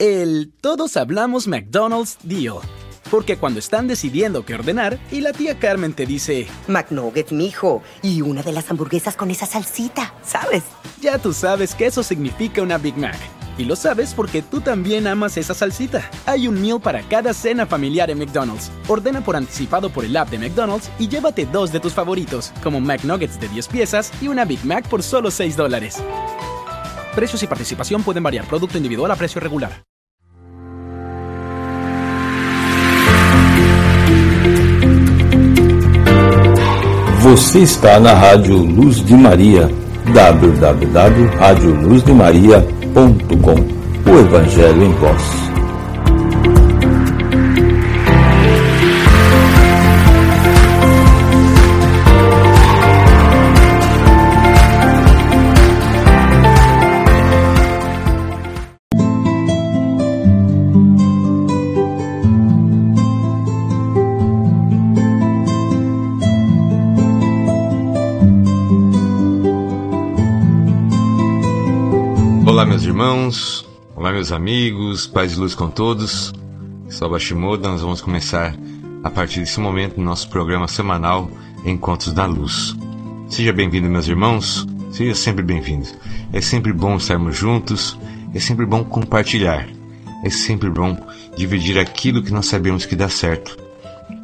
El Todos Hablamos McDonald's Deal. Porque cuando están decidiendo qué ordenar y la tía Carmen te dice, McNuggets, mijo, y una de las hamburguesas con esa salsita, ¿sabes? Ya tú sabes que eso significa una Big Mac. Y lo sabes porque tú también amas esa salsita. Hay un meal para cada cena familiar en McDonald's. Ordena por anticipado por el app de McDonald's y llévate dos de tus favoritos, como McNuggets de 10 piezas y una Big Mac por solo 6 dólares. Precios y participación pueden variar. Producto individual a precio regular. Você está na Rádio Luz de Maria, www.radioluzdemaria.com. O Evangelho em Voz. Irmãos, olá meus amigos, paz e luz com todos. Sou Bashimoda, nós vamos começar a partir desse momento nosso programa semanal Encontros da Luz. Seja bem-vindo meus irmãos, seja sempre bem-vindo. É sempre bom estarmos juntos, é sempre bom compartilhar, é sempre bom dividir aquilo que nós sabemos que dá certo.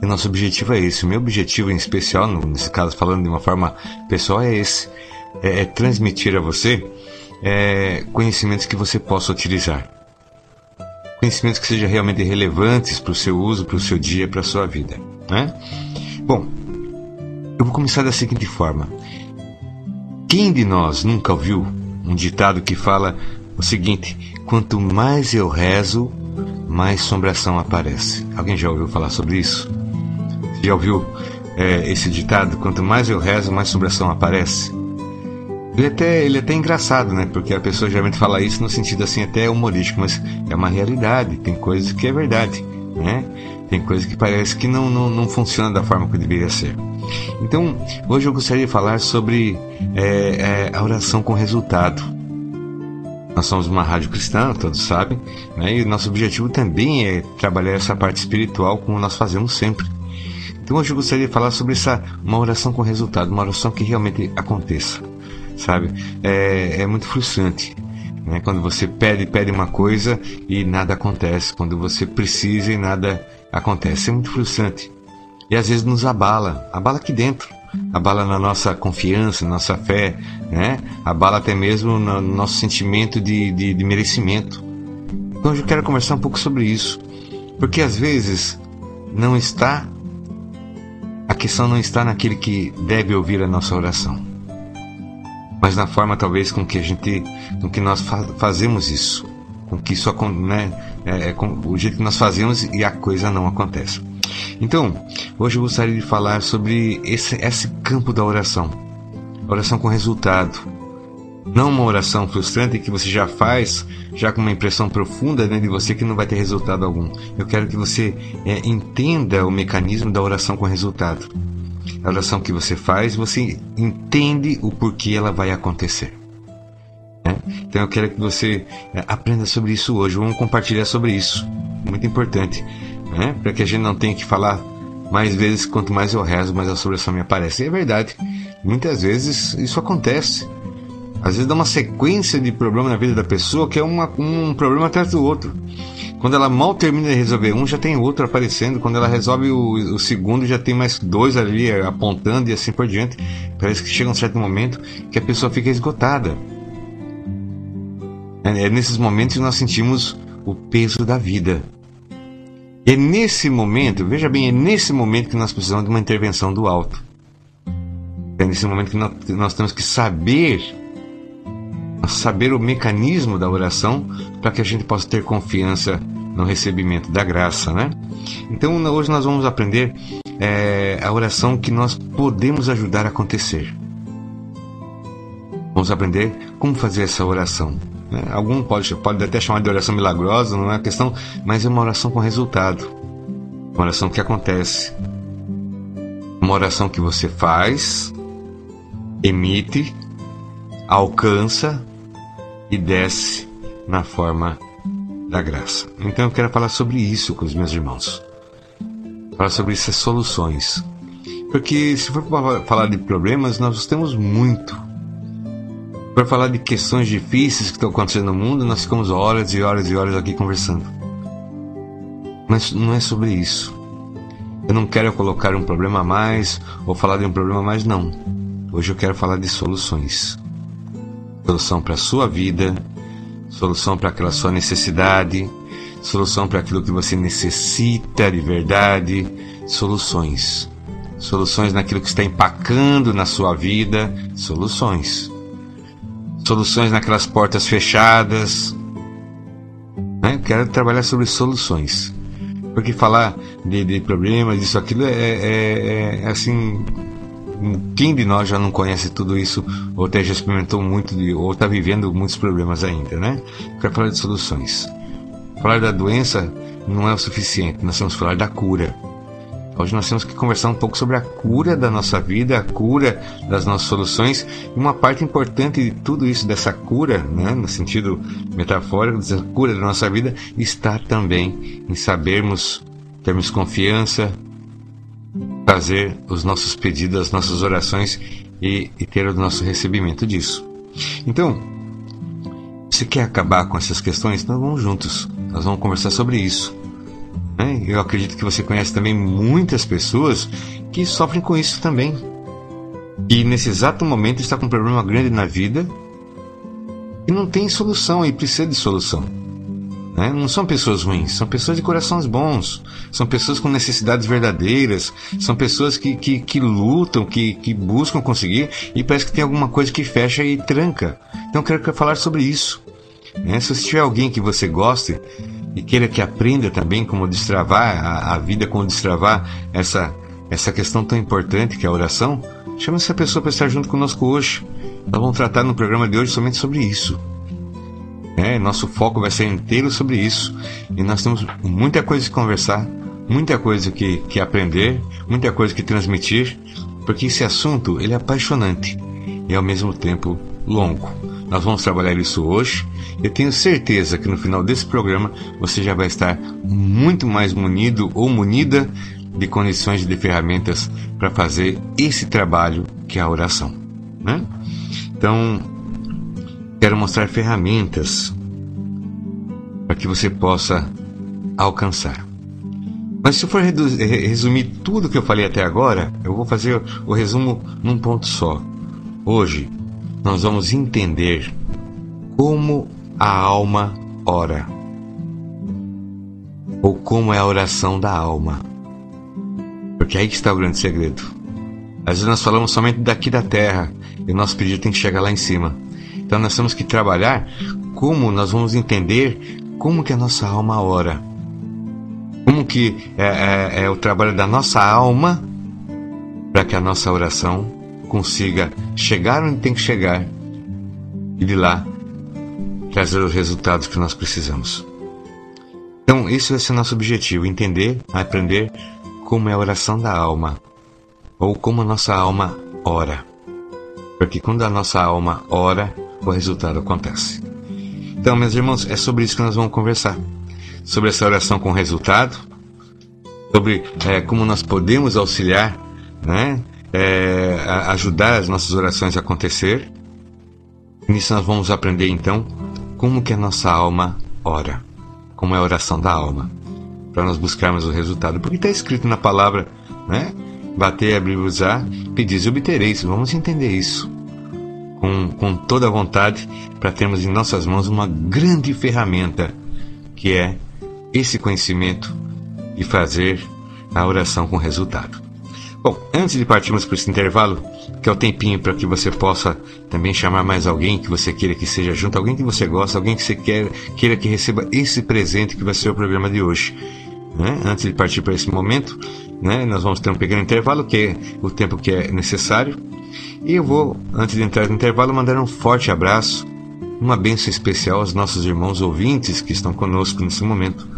E nosso objetivo é esse, o meu objetivo em especial, nesse caso falando de uma forma pessoal, é esse, é, é transmitir a você é, conhecimentos que você possa utilizar. Conhecimentos que sejam realmente relevantes para o seu uso, para o seu dia, para a sua vida. Né? Bom, eu vou começar da seguinte forma. Quem de nós nunca ouviu um ditado que fala o seguinte: quanto mais eu rezo, mais sombração aparece? Alguém já ouviu falar sobre isso? Já ouviu é, esse ditado? Quanto mais eu rezo, mais sombração aparece? Ele é até, ele é até engraçado, né? Porque a pessoa geralmente fala isso no sentido assim até humorístico, mas é uma realidade. Tem coisas que é verdade, né? Tem coisas que parece que não, não, não funciona da forma que deveria ser. Então, hoje eu gostaria de falar sobre é, é, a oração com resultado. Nós somos uma rádio cristã, todos sabem, né? e nosso objetivo também é trabalhar essa parte espiritual como nós fazemos sempre. Então hoje eu gostaria de falar sobre essa uma oração com resultado, uma oração que realmente aconteça sabe? É, é muito frustrante. Né? Quando você pede, pede uma coisa e nada acontece. Quando você precisa e nada acontece. É muito frustrante. E às vezes nos abala, abala aqui dentro. Abala na nossa confiança, na nossa fé, né? abala até mesmo no nosso sentimento de, de, de merecimento. Então eu quero conversar um pouco sobre isso. Porque às vezes não está, a questão não está naquele que deve ouvir a nossa oração mas na forma talvez com que a gente, com que nós fa fazemos isso, com que isso né, é, é com o jeito que nós fazemos e a coisa não acontece. Então, hoje eu gostaria de falar sobre esse, esse campo da oração, oração com resultado, não uma oração frustrante que você já faz, já com uma impressão profunda dentro de você que não vai ter resultado algum. Eu quero que você é, entenda o mecanismo da oração com resultado a oração que você faz, você entende o porquê ela vai acontecer. Né? Então eu quero que você é, aprenda sobre isso hoje. Vamos compartilhar sobre isso. Muito importante. Né? Para que a gente não tenha que falar mais vezes, quanto mais eu rezo, mais a oração me aparece. E é verdade. Muitas vezes isso acontece. Às vezes dá uma sequência de problemas na vida da pessoa que é uma, um problema atrás do outro. Quando ela mal termina de resolver um, já tem outro aparecendo. Quando ela resolve o, o segundo, já tem mais dois ali eh, apontando e assim por diante. Parece que chega um certo momento que a pessoa fica esgotada. É, é nesses momentos que nós sentimos o peso da vida. É nesse momento, veja bem, é nesse momento que nós precisamos de uma intervenção do alto. É nesse momento que nós, nós temos que saber saber o mecanismo da oração para que a gente possa ter confiança no recebimento da graça, né? Então hoje nós vamos aprender é, a oração que nós podemos ajudar a acontecer. Vamos aprender como fazer essa oração. Né? Algum pode, pode até chamar de oração milagrosa, não é uma questão, mas é uma oração com resultado. Uma oração que acontece. Uma oração que você faz, emite, alcança e desce na forma da graça. Então eu quero falar sobre isso com os meus irmãos. Falar sobre essas soluções. Porque se for falar de problemas, nós temos muito. Para falar de questões difíceis que estão acontecendo no mundo, nós ficamos horas e horas e horas aqui conversando. Mas não é sobre isso. Eu não quero colocar um problema a mais ou falar de um problema a mais, não. Hoje eu quero falar de soluções. Solução para a sua vida, solução para aquela sua necessidade, solução para aquilo que você necessita de verdade, soluções. Soluções naquilo que está empacando na sua vida, soluções. Soluções naquelas portas fechadas. Né? Quero trabalhar sobre soluções. Porque falar de, de problemas, isso, aquilo, é, é, é assim quem de nós já não conhece tudo isso, ou até já experimentou muito, de, ou está vivendo muitos problemas ainda, né? Quero falar de soluções. Falar da doença não é o suficiente, nós temos que falar da cura. Hoje nós temos que conversar um pouco sobre a cura da nossa vida, a cura das nossas soluções. E uma parte importante de tudo isso, dessa cura, né, no sentido metafórico, dessa cura da nossa vida, está também em sabermos, termos confiança, fazer os nossos pedidos, as nossas orações e, e ter o nosso recebimento disso. Então, se quer acabar com essas questões, nós vamos juntos, nós vamos conversar sobre isso. Né? Eu acredito que você conhece também muitas pessoas que sofrem com isso também. E nesse exato momento está com um problema grande na vida e não tem solução e precisa de solução. Né? Não são pessoas ruins, são pessoas de corações bons, são pessoas com necessidades verdadeiras, são pessoas que, que, que lutam, que, que buscam conseguir e parece que tem alguma coisa que fecha e tranca. Então eu quero falar sobre isso. Né? Se você tiver alguém que você goste e queira que aprenda também como destravar a, a vida, como destravar essa, essa questão tão importante que é a oração, chame essa pessoa para estar junto conosco hoje. Nós vamos tratar no programa de hoje somente sobre isso. É, nosso foco vai ser inteiro sobre isso. E nós temos muita coisa que conversar, muita coisa que, que aprender, muita coisa que transmitir, porque esse assunto ele é apaixonante e ao mesmo tempo longo. Nós vamos trabalhar isso hoje. Eu tenho certeza que no final desse programa você já vai estar muito mais munido ou munida de condições de ferramentas para fazer esse trabalho que é a oração. Né? Então, Quero mostrar ferramentas para que você possa alcançar. Mas se for resumir tudo que eu falei até agora, eu vou fazer o resumo num ponto só. Hoje nós vamos entender como a alma ora, ou como é a oração da alma. Porque aí está o grande segredo. Às vezes nós falamos somente daqui da terra e o nosso pedido tem que chegar lá em cima. Então nós temos que trabalhar como nós vamos entender como que a nossa alma ora. Como que é, é, é o trabalho da nossa alma para que a nossa oração consiga chegar onde tem que chegar e de lá trazer os resultados que nós precisamos. Então, esse vai ser o nosso objetivo: entender, aprender como é a oração da alma, ou como a nossa alma ora. Porque quando a nossa alma ora, o resultado acontece. Então, meus irmãos, é sobre isso que nós vamos conversar. Sobre essa oração com resultado, sobre é, como nós podemos auxiliar, né, é, ajudar as nossas orações a acontecer. Nisso nós vamos aprender então como que a nossa alma ora, como é a oração da alma, para nós buscarmos o resultado. Porque está escrito na palavra, né? Bater, abrir, usar, pedis e obtereis. Vamos entender isso com, com toda a vontade para termos em nossas mãos uma grande ferramenta que é esse conhecimento e fazer a oração com resultado. Bom, antes de partirmos para esse intervalo, que é o tempinho para que você possa também chamar mais alguém que você queira que seja junto, alguém que você gosta, alguém que você quer, queira que receba esse presente que vai ser o programa de hoje. Né? Antes de partir para esse momento, né, nós vamos ter um pequeno intervalo, que é o tempo que é necessário, e eu vou, antes de entrar no intervalo, mandar um forte abraço, uma bênção especial aos nossos irmãos ouvintes que estão conosco nesse momento.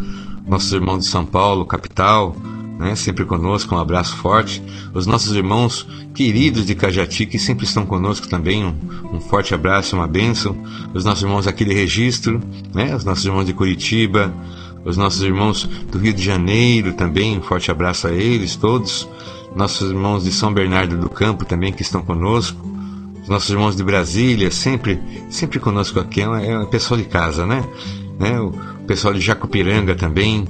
Nossos irmãos de São Paulo, capital, né, sempre conosco, um abraço forte. Os nossos irmãos queridos de Cajati, que sempre estão conosco também, um, um forte abraço, uma bênção. Os nossos irmãos aqui de Registro, né, os nossos irmãos de Curitiba, os nossos irmãos do Rio de Janeiro também, um forte abraço a eles todos. Nossos irmãos de São Bernardo do Campo também que estão conosco. Os nossos irmãos de Brasília, sempre, sempre conosco aqui, é, é o pessoal de casa, né? né? O pessoal de Jacupiranga também,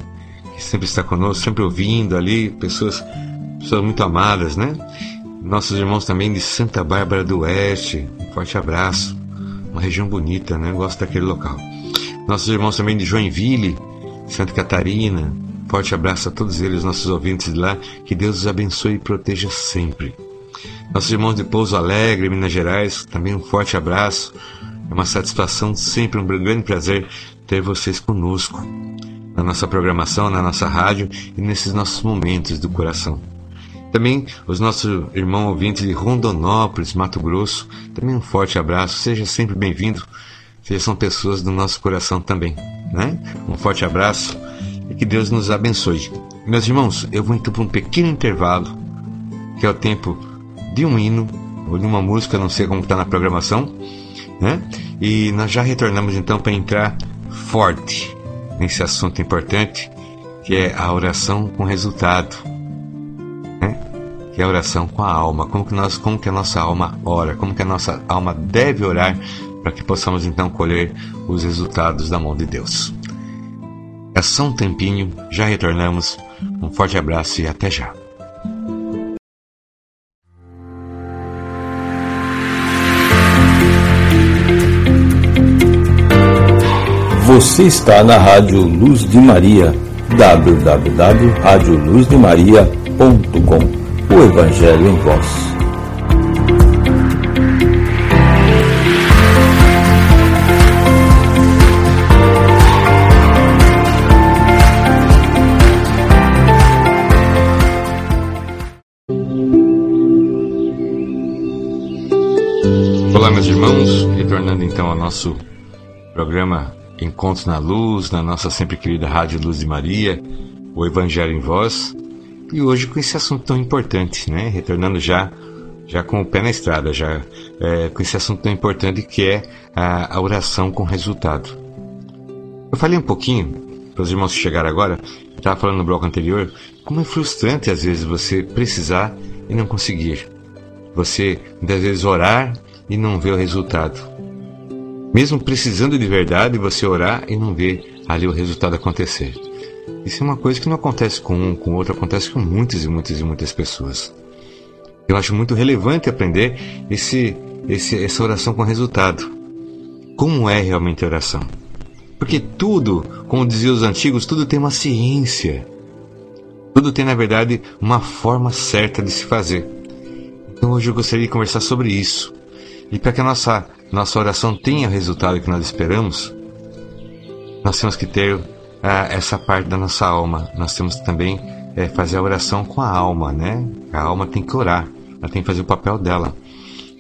que sempre está conosco, sempre ouvindo ali, pessoas, pessoas muito amadas, né? Nossos irmãos também de Santa Bárbara do Oeste, um forte abraço. Uma região bonita, né? Gosto daquele local. Nossos irmãos também de Joinville, Santa Catarina, forte abraço a todos eles, nossos ouvintes de lá. Que Deus os abençoe e proteja sempre. Nossos irmãos de Pouso Alegre, Minas Gerais, também um forte abraço. É uma satisfação, sempre um grande prazer ter vocês conosco na nossa programação, na nossa rádio e nesses nossos momentos do coração. Também os nossos irmãos ouvintes de Rondonópolis, Mato Grosso, também um forte abraço, seja sempre bem-vindo. São pessoas do nosso coração também, né? Um forte abraço e que Deus nos abençoe. Meus irmãos, eu vou então para um pequeno intervalo, que é o tempo de um hino ou de uma música, não sei como está na programação, né? E nós já retornamos então para entrar forte nesse assunto importante que é a oração com resultado, né? que é a oração com a alma, como que nós, como que a nossa alma ora, como que a nossa alma deve orar para que possamos então colher os resultados da mão de Deus. É só um tempinho, já retornamos. Um forte abraço e até já. Você está na Rádio Luz de Maria, www.radioluzdemaria.com. O Evangelho em Voz. Olá, meus irmãos, retornando então ao nosso programa Encontros na Luz, na nossa sempre querida Rádio Luz de Maria, o Evangelho em Voz, e hoje com esse assunto tão importante, né? Retornando já já com o pé na estrada, já é, com esse assunto tão importante que é a, a, oração com resultado. Eu falei um pouquinho para os irmãos que chegaram agora, estava falando no bloco anterior, como é frustrante às vezes você precisar e não conseguir. Você muitas vezes orar e não ver o resultado mesmo precisando de verdade, você orar e não ver ali o resultado acontecer. Isso é uma coisa que não acontece com um, com outro, acontece com muitas e muitas e muitas pessoas. Eu acho muito relevante aprender esse, esse, essa oração com resultado. Como é realmente a oração? Porque tudo, como diziam os antigos, tudo tem uma ciência. Tudo tem, na verdade, uma forma certa de se fazer. Então hoje eu gostaria de conversar sobre isso. E para que a nossa nossa oração tenha o resultado que nós esperamos, nós temos que ter ah, essa parte da nossa alma. Nós temos que também é, fazer a oração com a alma, né? A alma tem que orar, ela tem que fazer o papel dela.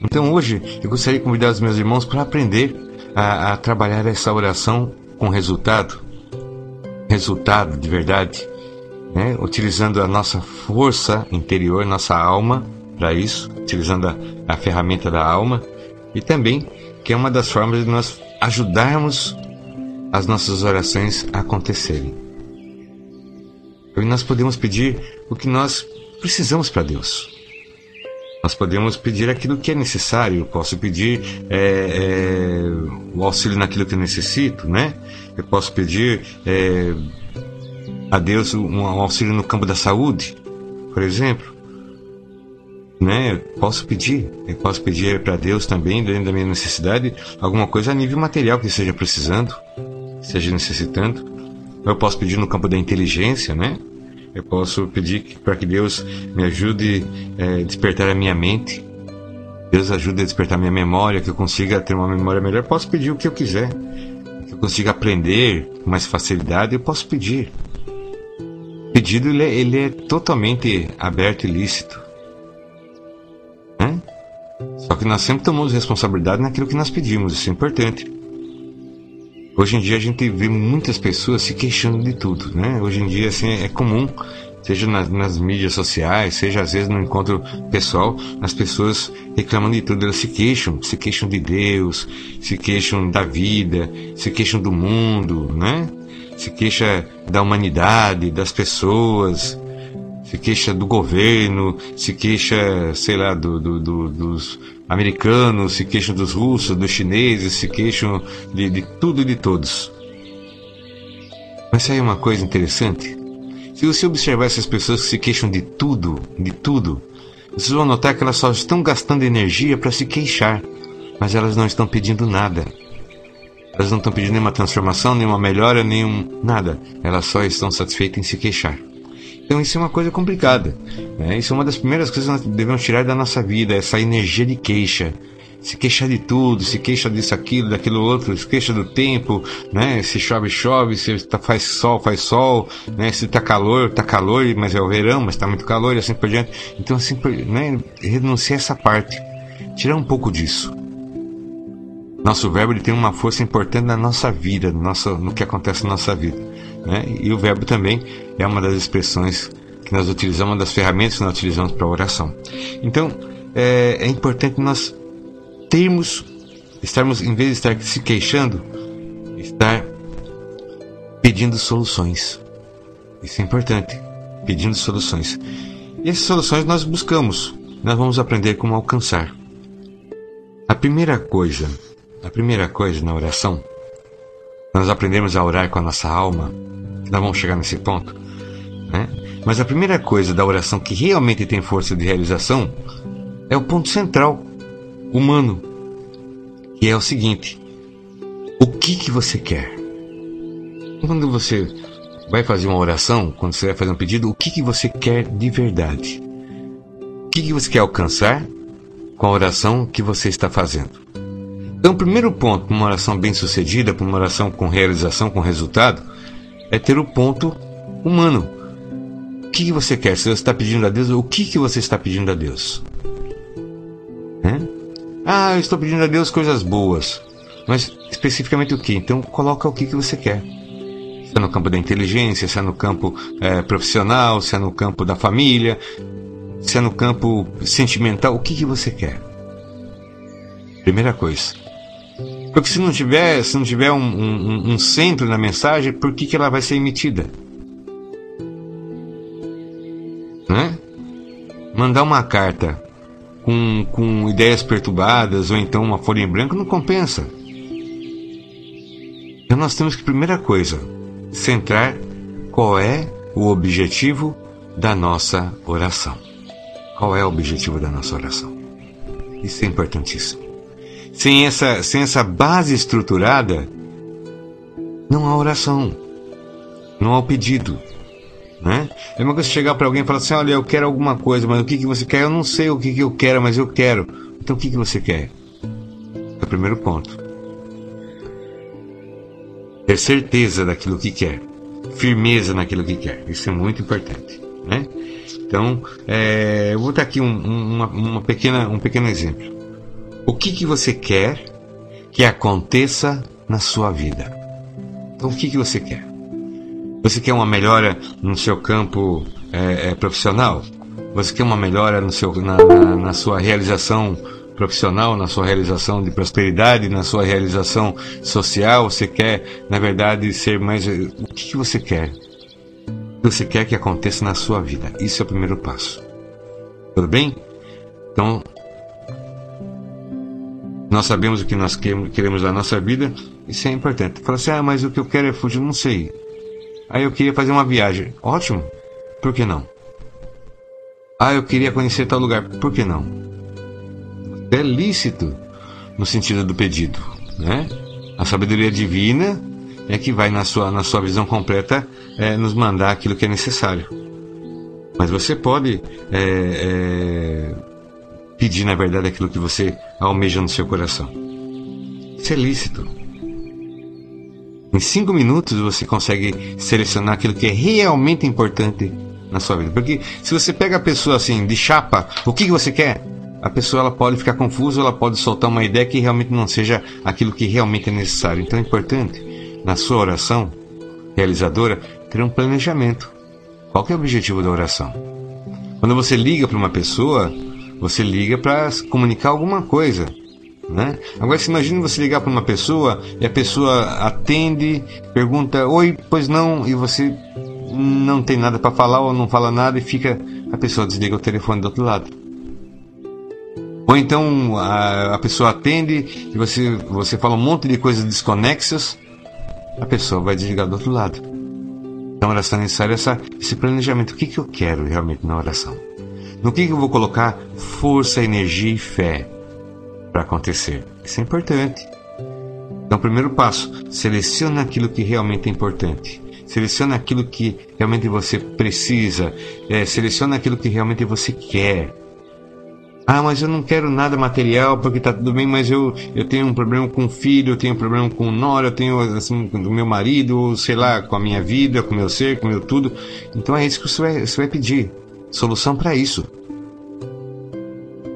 Então hoje eu gostaria de convidar os meus irmãos para aprender a, a trabalhar essa oração com resultado, resultado de verdade, né? utilizando a nossa força interior, nossa alma para isso, utilizando a, a ferramenta da alma e também que é uma das formas de nós ajudarmos as nossas orações a acontecerem. E nós podemos pedir o que nós precisamos para Deus. Nós podemos pedir aquilo que é necessário. Eu posso pedir é, é, o auxílio naquilo que eu necessito, né? Eu posso pedir é, a Deus um, um auxílio no campo da saúde, por exemplo né? Eu posso pedir, eu posso pedir para Deus também, dentro da minha necessidade, alguma coisa a nível material que esteja precisando, esteja necessitando. Eu posso pedir no campo da inteligência, né? Eu posso pedir para que Deus me ajude a é, despertar a minha mente. Deus ajude a despertar minha memória, que eu consiga ter uma memória melhor. Eu posso pedir o que eu quiser, que eu consiga aprender com mais facilidade. Eu posso pedir. O pedido ele é, ele é totalmente aberto e lícito. Só que nós sempre tomamos responsabilidade naquilo que nós pedimos, isso é importante. Hoje em dia a gente vê muitas pessoas se queixando de tudo, né? Hoje em dia assim, é comum seja nas, nas, mídias sociais, seja às vezes no encontro pessoal, as pessoas reclamam de tudo, elas se queixam, se queixam de Deus, se queixam da vida, se queixam do mundo, né? Se queixa da humanidade, das pessoas, se queixa do governo, se queixa, sei lá, do, do, do, dos americanos, se queixam dos russos, dos chineses, se queixam de, de tudo e de todos. Mas aí uma coisa interessante. Se você observar essas pessoas que se queixam de tudo, de tudo, vocês vão notar que elas só estão gastando energia para se queixar, mas elas não estão pedindo nada. Elas não estão pedindo nenhuma transformação, nenhuma melhora, nenhum nada. Elas só estão satisfeitas em se queixar. Então isso é uma coisa complicada. Né? Isso é uma das primeiras coisas que nós devemos tirar da nossa vida, essa energia de queixa se queixa de tudo, se queixa disso, aquilo, daquilo outro, se queixa do tempo, né? Se chove, chove, se tá, faz sol, faz sol, né? Se tá calor, tá calor, mas é o verão, mas tá muito calor e assim por diante. Então, assim, né? Renunciar essa parte, tirar um pouco disso. Nosso verbo ele tem uma força importante na nossa vida, no, nosso, no que acontece na nossa vida. Né? E o verbo também é uma das expressões que nós utilizamos, uma das ferramentas que nós utilizamos para oração. Então, é, é importante nós termos, estarmos, em vez de estar se queixando, estar pedindo soluções. Isso é importante, pedindo soluções. E essas soluções nós buscamos, nós vamos aprender como alcançar. A primeira coisa, a primeira coisa na oração, nós aprendemos a orar com a nossa alma, nós vamos chegar nesse ponto, né? Mas a primeira coisa da oração que realmente tem força de realização é o ponto central humano, que é o seguinte: o que que você quer? Quando você vai fazer uma oração, quando você vai fazer um pedido, o que que você quer de verdade? O que que você quer alcançar com a oração que você está fazendo? Então, o primeiro ponto para uma oração bem-sucedida, para uma oração com realização, com resultado, é ter o ponto humano. O que, você quer? Se você está pedindo a Deus, o que, que você está pedindo a Deus? Ah, eu estou pedindo a Deus coisas boas. Mas especificamente o que? Então coloca o que, que você quer. Se é no campo da inteligência, se é no campo é, profissional, se é no campo da família, se é no campo sentimental, o que, que você quer? Primeira coisa. Porque se não tiver, se não tiver um, um, um centro na mensagem, por que, que ela vai ser emitida? Né? Mandar uma carta com, com ideias perturbadas ou então uma folha em branco não compensa. Então nós temos que, primeira coisa, centrar qual é o objetivo da nossa oração. Qual é o objetivo da nossa oração? Isso é importantíssimo. Sem essa, sem essa base estruturada, não há oração, não há o pedido, né? É uma coisa chegar para alguém e falar assim: olha, eu quero alguma coisa, mas o que, que você quer? Eu não sei o que, que eu quero, mas eu quero. Então o que, que você quer? É o primeiro ponto. Ter certeza daquilo que quer, firmeza naquilo que quer. Isso é muito importante. Né? Então, é, eu vou dar aqui um, uma, uma, pequena, um pequeno exemplo. O que, que você quer que aconteça na sua vida? Então, o que, que você quer? Você quer uma melhora no seu campo é, é, profissional? Você quer uma melhora no seu, na, na, na sua realização profissional, na sua realização de prosperidade, na sua realização social? Você quer, na verdade, ser mais. O que, que você quer? O que você quer que aconteça na sua vida? Isso é o primeiro passo. Tudo bem? Então, nós sabemos o que nós queremos da nossa vida, isso é importante. Fala assim, ah, mas o que eu quero é fugir, não sei. Aí eu queria fazer uma viagem. Ótimo. Por que não? Ah, eu queria conhecer tal lugar. Por que não? É lícito no sentido do pedido, né? A sabedoria divina é que vai na sua, na sua visão completa é, nos mandar aquilo que é necessário. Mas você pode é, é, pedir, na verdade, aquilo que você almeja no seu coração. Isso é lícito. Em cinco minutos você consegue selecionar aquilo que é realmente importante na sua vida. Porque se você pega a pessoa assim, de chapa, o que, que você quer? A pessoa ela pode ficar confusa, ela pode soltar uma ideia que realmente não seja aquilo que realmente é necessário. Então é importante, na sua oração realizadora, ter um planejamento. Qual é o objetivo da oração? Quando você liga para uma pessoa, você liga para comunicar alguma coisa. Né? Agora, se imagine você ligar para uma pessoa e a pessoa atende, pergunta oi, pois não, e você não tem nada para falar ou não fala nada e fica. A pessoa desliga o telefone do outro lado. Ou então a, a pessoa atende e você, você fala um monte de coisas desconexas, a pessoa vai desligar do outro lado. Então, oração é necessária essa, esse planejamento. O que, que eu quero realmente na oração? No que, que eu vou colocar força, energia e fé para acontecer? Isso é importante. Então, primeiro passo, selecione aquilo que realmente é importante. Selecione aquilo que realmente você precisa. É, selecione aquilo que realmente você quer. Ah, mas eu não quero nada material porque tá tudo bem, mas eu, eu tenho um problema com o filho, eu tenho um problema com o nora, eu tenho assim, com o meu marido, sei lá, com a minha vida, com o meu ser, com o meu tudo. Então é isso que você vai, você vai pedir. Solução para isso.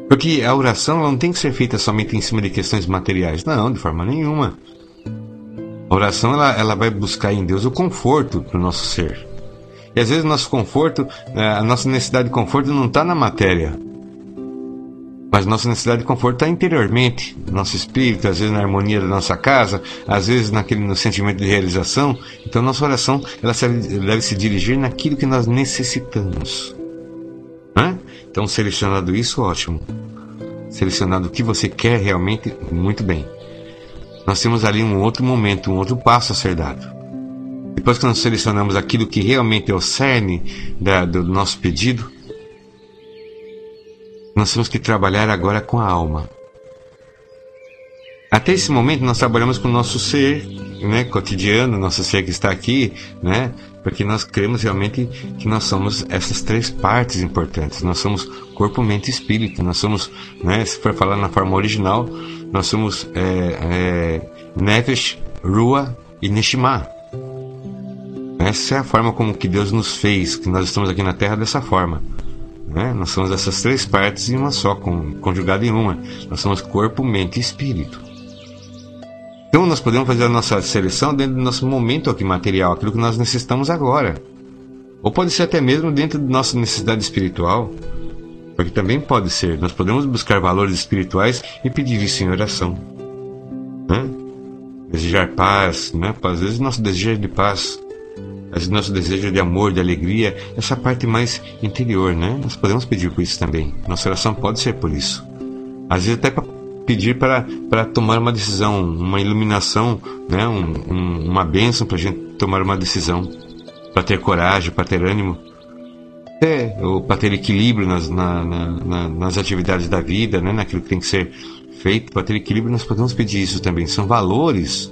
Porque a oração não tem que ser feita somente em cima de questões materiais. Não, de forma nenhuma. A oração ela, ela vai buscar em Deus o conforto para o nosso ser. E às vezes nosso conforto, eh, a nossa necessidade de conforto não está na matéria mas nossa necessidade de conforto está interiormente, no nosso espírito, às vezes na harmonia da nossa casa, às vezes naquele no sentimento de realização. Então nossa oração ela deve se dirigir naquilo que nós necessitamos. Então selecionado isso, ótimo. Selecionado o que você quer realmente, muito bem. Nós temos ali um outro momento, um outro passo a ser dado. Depois que nós selecionamos aquilo que realmente é o cerne da, do nosso pedido, nós temos que trabalhar agora com a alma. Até esse momento nós trabalhamos com o nosso ser, né, cotidiano, nosso ser que está aqui, né, porque nós cremos realmente que nós somos essas três partes importantes. Nós somos corpo, mente e espírito. Nós somos, né, se for falar na forma original, nós somos é, é, Nefesh, Rua e Neshima. Essa é a forma como que Deus nos fez, que nós estamos aqui na Terra dessa forma. Né? Nós somos essas três partes em uma só, conjugada em uma. Nós somos corpo, mente e espírito. Então nós podemos fazer a nossa seleção dentro do nosso momento aqui material, aquilo que nós necessitamos agora. Ou pode ser até mesmo dentro da nossa necessidade espiritual. Porque também pode ser. Nós podemos buscar valores espirituais e pedir isso em oração. Né? Desejar paz, né? às vezes nosso desejo de paz nosso desejo de amor, de alegria, essa parte mais interior, né? Nós podemos pedir por isso também. Nossa oração pode ser por isso. Às vezes até para pedir para, tomar uma decisão, uma iluminação, né? Um, um, uma bênção para a gente tomar uma decisão, para ter coragem, para ter ânimo, é, ou para ter equilíbrio nas, na, na, nas atividades da vida, né? naquilo que tem que ser feito, para ter equilíbrio, nós podemos pedir isso também. São valores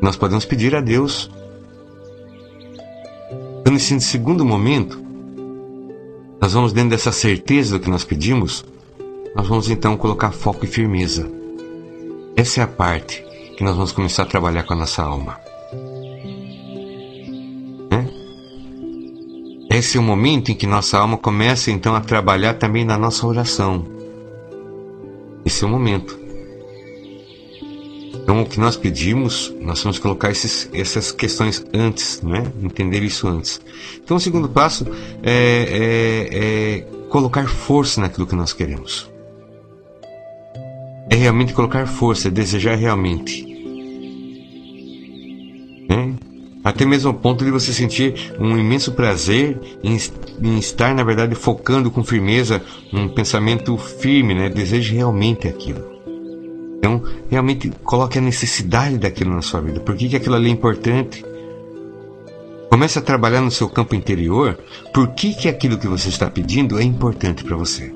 nós podemos pedir a Deus então, nesse segundo momento, nós vamos, dentro dessa certeza do que nós pedimos, nós vamos então colocar foco e firmeza. Essa é a parte que nós vamos começar a trabalhar com a nossa alma. Né? Esse é o momento em que nossa alma começa então a trabalhar também na nossa oração. Esse é o momento. Então, o que nós pedimos, nós vamos colocar esses, essas questões antes, né? entender isso antes. Então, o segundo passo é, é, é colocar força naquilo que nós queremos. É realmente colocar força, é desejar realmente. Né? Até mesmo ao ponto de você sentir um imenso prazer em, em, estar, na verdade, focando com firmeza um pensamento firme, né? deseje realmente aquilo. Então, realmente coloque a necessidade daquilo na sua vida. Por que, que aquilo ali é importante? Comece a trabalhar no seu campo interior. Por que, que aquilo que você está pedindo é importante para você?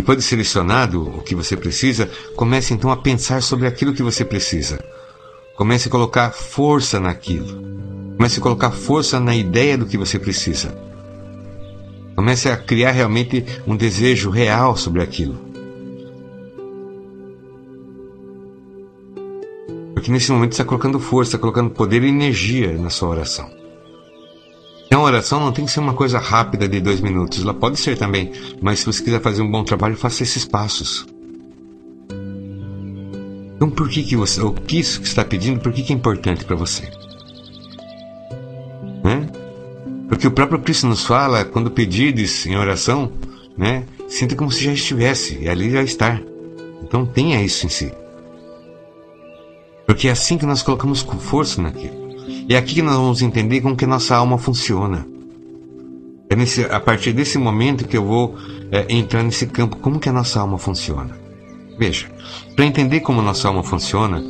Depois de selecionado o que você precisa, comece então a pensar sobre aquilo que você precisa. Comece a colocar força naquilo. Comece a colocar força na ideia do que você precisa. Comece a criar realmente um desejo real sobre aquilo. Porque nesse momento está colocando força, está colocando poder e energia na sua oração. Então oração não tem que ser uma coisa rápida de dois minutos. Ela pode ser também, mas se você quiser fazer um bom trabalho, faça esses passos. Então por que, que você, o que isso que está pedindo, por que, que é importante para você? Né? Porque o próprio Cristo nos fala, quando pedides em oração, né? Sinta como se já estivesse, e ali já está. Então tenha isso em si. Porque é assim que nós colocamos força naquilo. E é aqui que nós vamos entender como que a nossa alma funciona. É nesse, a partir desse momento que eu vou é, entrar nesse campo, como que a nossa alma funciona. Veja, para entender como a nossa alma funciona,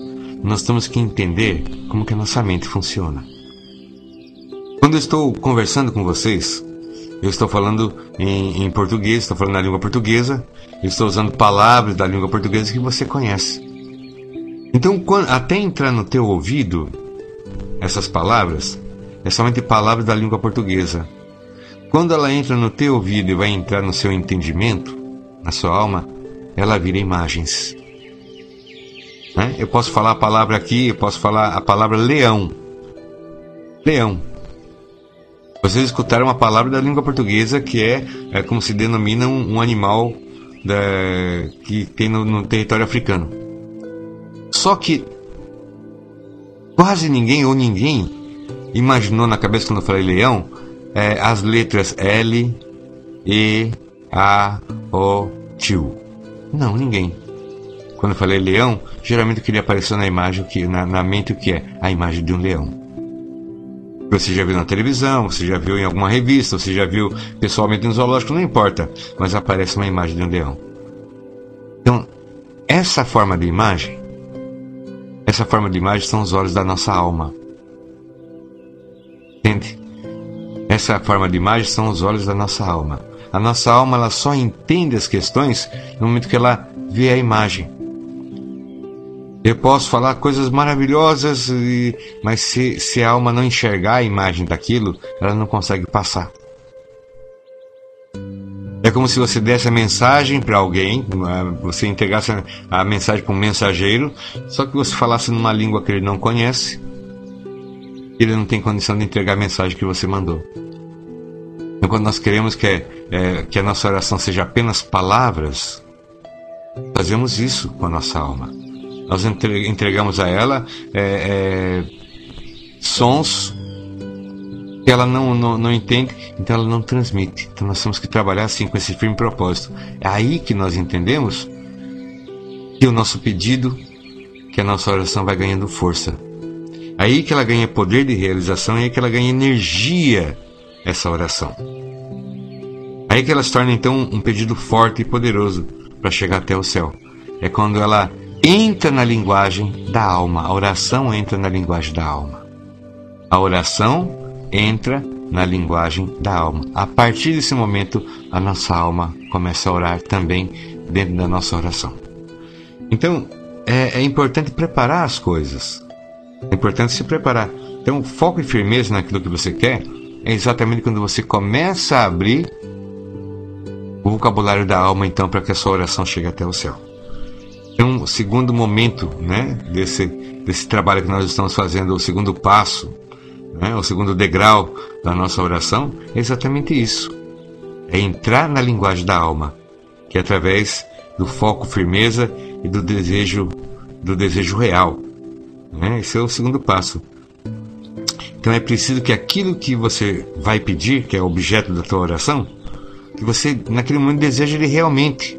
nós temos que entender como que a nossa mente funciona. Quando eu estou conversando com vocês, eu estou falando em, em português, estou falando na língua portuguesa, eu estou usando palavras da língua portuguesa que você conhece. Então, quando, até entrar no teu ouvido essas palavras, é somente palavras da língua portuguesa. Quando ela entra no teu ouvido e vai entrar no seu entendimento, na sua alma, ela vira imagens. Né? Eu posso falar a palavra aqui, eu posso falar a palavra leão. Leão. Vocês escutaram uma palavra da língua portuguesa que é, é como se denomina um, um animal da, que tem no, no território africano. Só que quase ninguém ou ninguém imaginou na cabeça quando eu falei leão é, as letras L, E, A, O, Tio. Não, ninguém. Quando eu falei leão, geralmente eu queria aparecer na imagem, que, na, na mente o que é? A imagem de um leão. Você já viu na televisão, você já viu em alguma revista, você já viu pessoalmente no zoológico, não importa, mas aparece uma imagem de um leão. Então, essa forma de imagem, essa forma de imagem são os olhos da nossa alma. Entende? Essa forma de imagem são os olhos da nossa alma. A nossa alma ela só entende as questões no momento que ela vê a imagem. Eu posso falar coisas maravilhosas, mas se, se a alma não enxergar a imagem daquilo, ela não consegue passar. É como se você desse a mensagem para alguém, você entregasse a mensagem para um mensageiro, só que você falasse numa língua que ele não conhece, ele não tem condição de entregar a mensagem que você mandou. Então, quando nós queremos que, é, que a nossa oração seja apenas palavras, fazemos isso com a nossa alma. Nós entregamos a ela é, é, sons ela não, não, não entende, então ela não transmite. Então nós temos que trabalhar assim com esse firme propósito. É aí que nós entendemos que o nosso pedido, que a nossa oração vai ganhando força. É aí que ela ganha poder de realização é aí que ela ganha energia essa oração. É aí que ela se torna então um pedido forte e poderoso para chegar até o céu. É quando ela entra na linguagem da alma. A oração entra na linguagem da alma. A oração entra na linguagem da alma. A partir desse momento, a nossa alma começa a orar também dentro da nossa oração. Então, é, é importante preparar as coisas. É importante se preparar. Então, foco e firmeza naquilo que você quer é exatamente quando você começa a abrir o vocabulário da alma, então, para que a sua oração chegue até o céu. Então, o segundo momento né, desse, desse trabalho que nós estamos fazendo, o segundo passo, né, o segundo degrau da nossa oração, é exatamente isso. É entrar na linguagem da alma, que é através do foco, firmeza e do desejo, do desejo real. Né? Esse é o segundo passo. Então é preciso que aquilo que você vai pedir, que é objeto da tua oração, que você naquele momento deseja ele realmente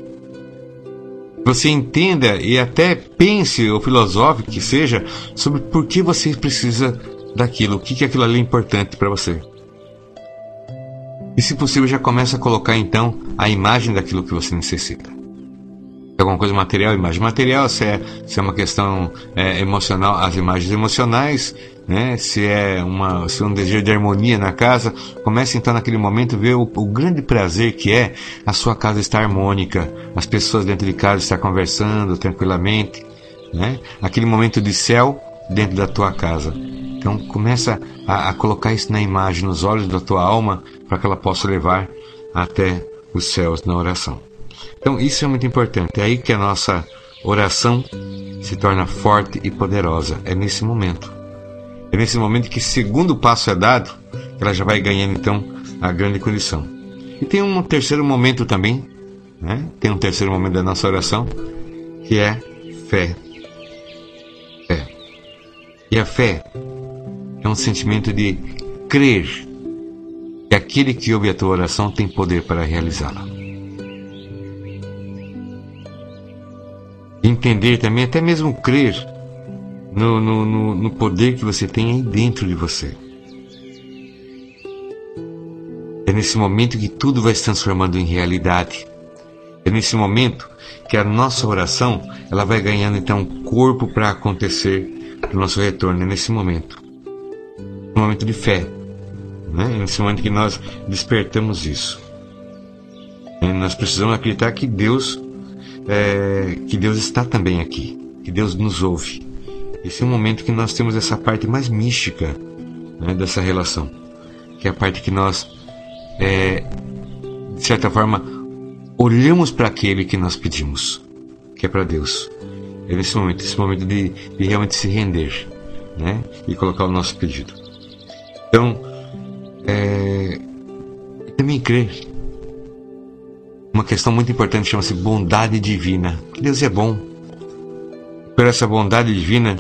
você entenda e até pense ou filosofe que seja sobre por que você precisa daquilo, o que, que aquilo ali é importante para você. E se possível já começa a colocar então a imagem daquilo que você necessita. Alguma coisa material, imagem material, se é, se é uma questão é, emocional, as imagens emocionais, né? se é uma, se é um desejo de harmonia na casa, comece então naquele momento ver o, o, grande prazer que é a sua casa estar harmônica, as pessoas dentro de casa estar conversando tranquilamente, né? aquele momento de céu dentro da tua casa. Então começa a, a colocar isso na imagem, nos olhos da tua alma, para que ela possa levar até os céus na oração. Então isso é muito importante. É aí que a nossa oração se torna forte e poderosa. É nesse momento. É nesse momento que segundo passo é dado, ela já vai ganhando então a grande condição. E tem um terceiro momento também, né? Tem um terceiro momento da nossa oração, que é fé. Fé. E a fé é um sentimento de crer E aquele que ouve a tua oração tem poder para realizá-la. Entender também, até mesmo crer no, no, no, no poder que você tem aí dentro de você. É nesse momento que tudo vai se transformando em realidade. É nesse momento que a nossa oração ela vai ganhando então corpo para acontecer no nosso retorno. É nesse momento, um momento de fé, né? É nesse momento que nós despertamos isso. É, nós precisamos acreditar que Deus, é, que Deus está também aqui, que Deus nos ouve. Esse é o momento que nós temos essa parte mais mística né, dessa relação, que é a parte que nós, é, de certa forma, olhamos para aquele que nós pedimos, que é para Deus. É nesse momento, esse momento de, de realmente se render, né, e colocar o nosso pedido. Então, é, também crer. Uma questão muito importante chama-se bondade divina. Deus é bom. Por essa bondade divina,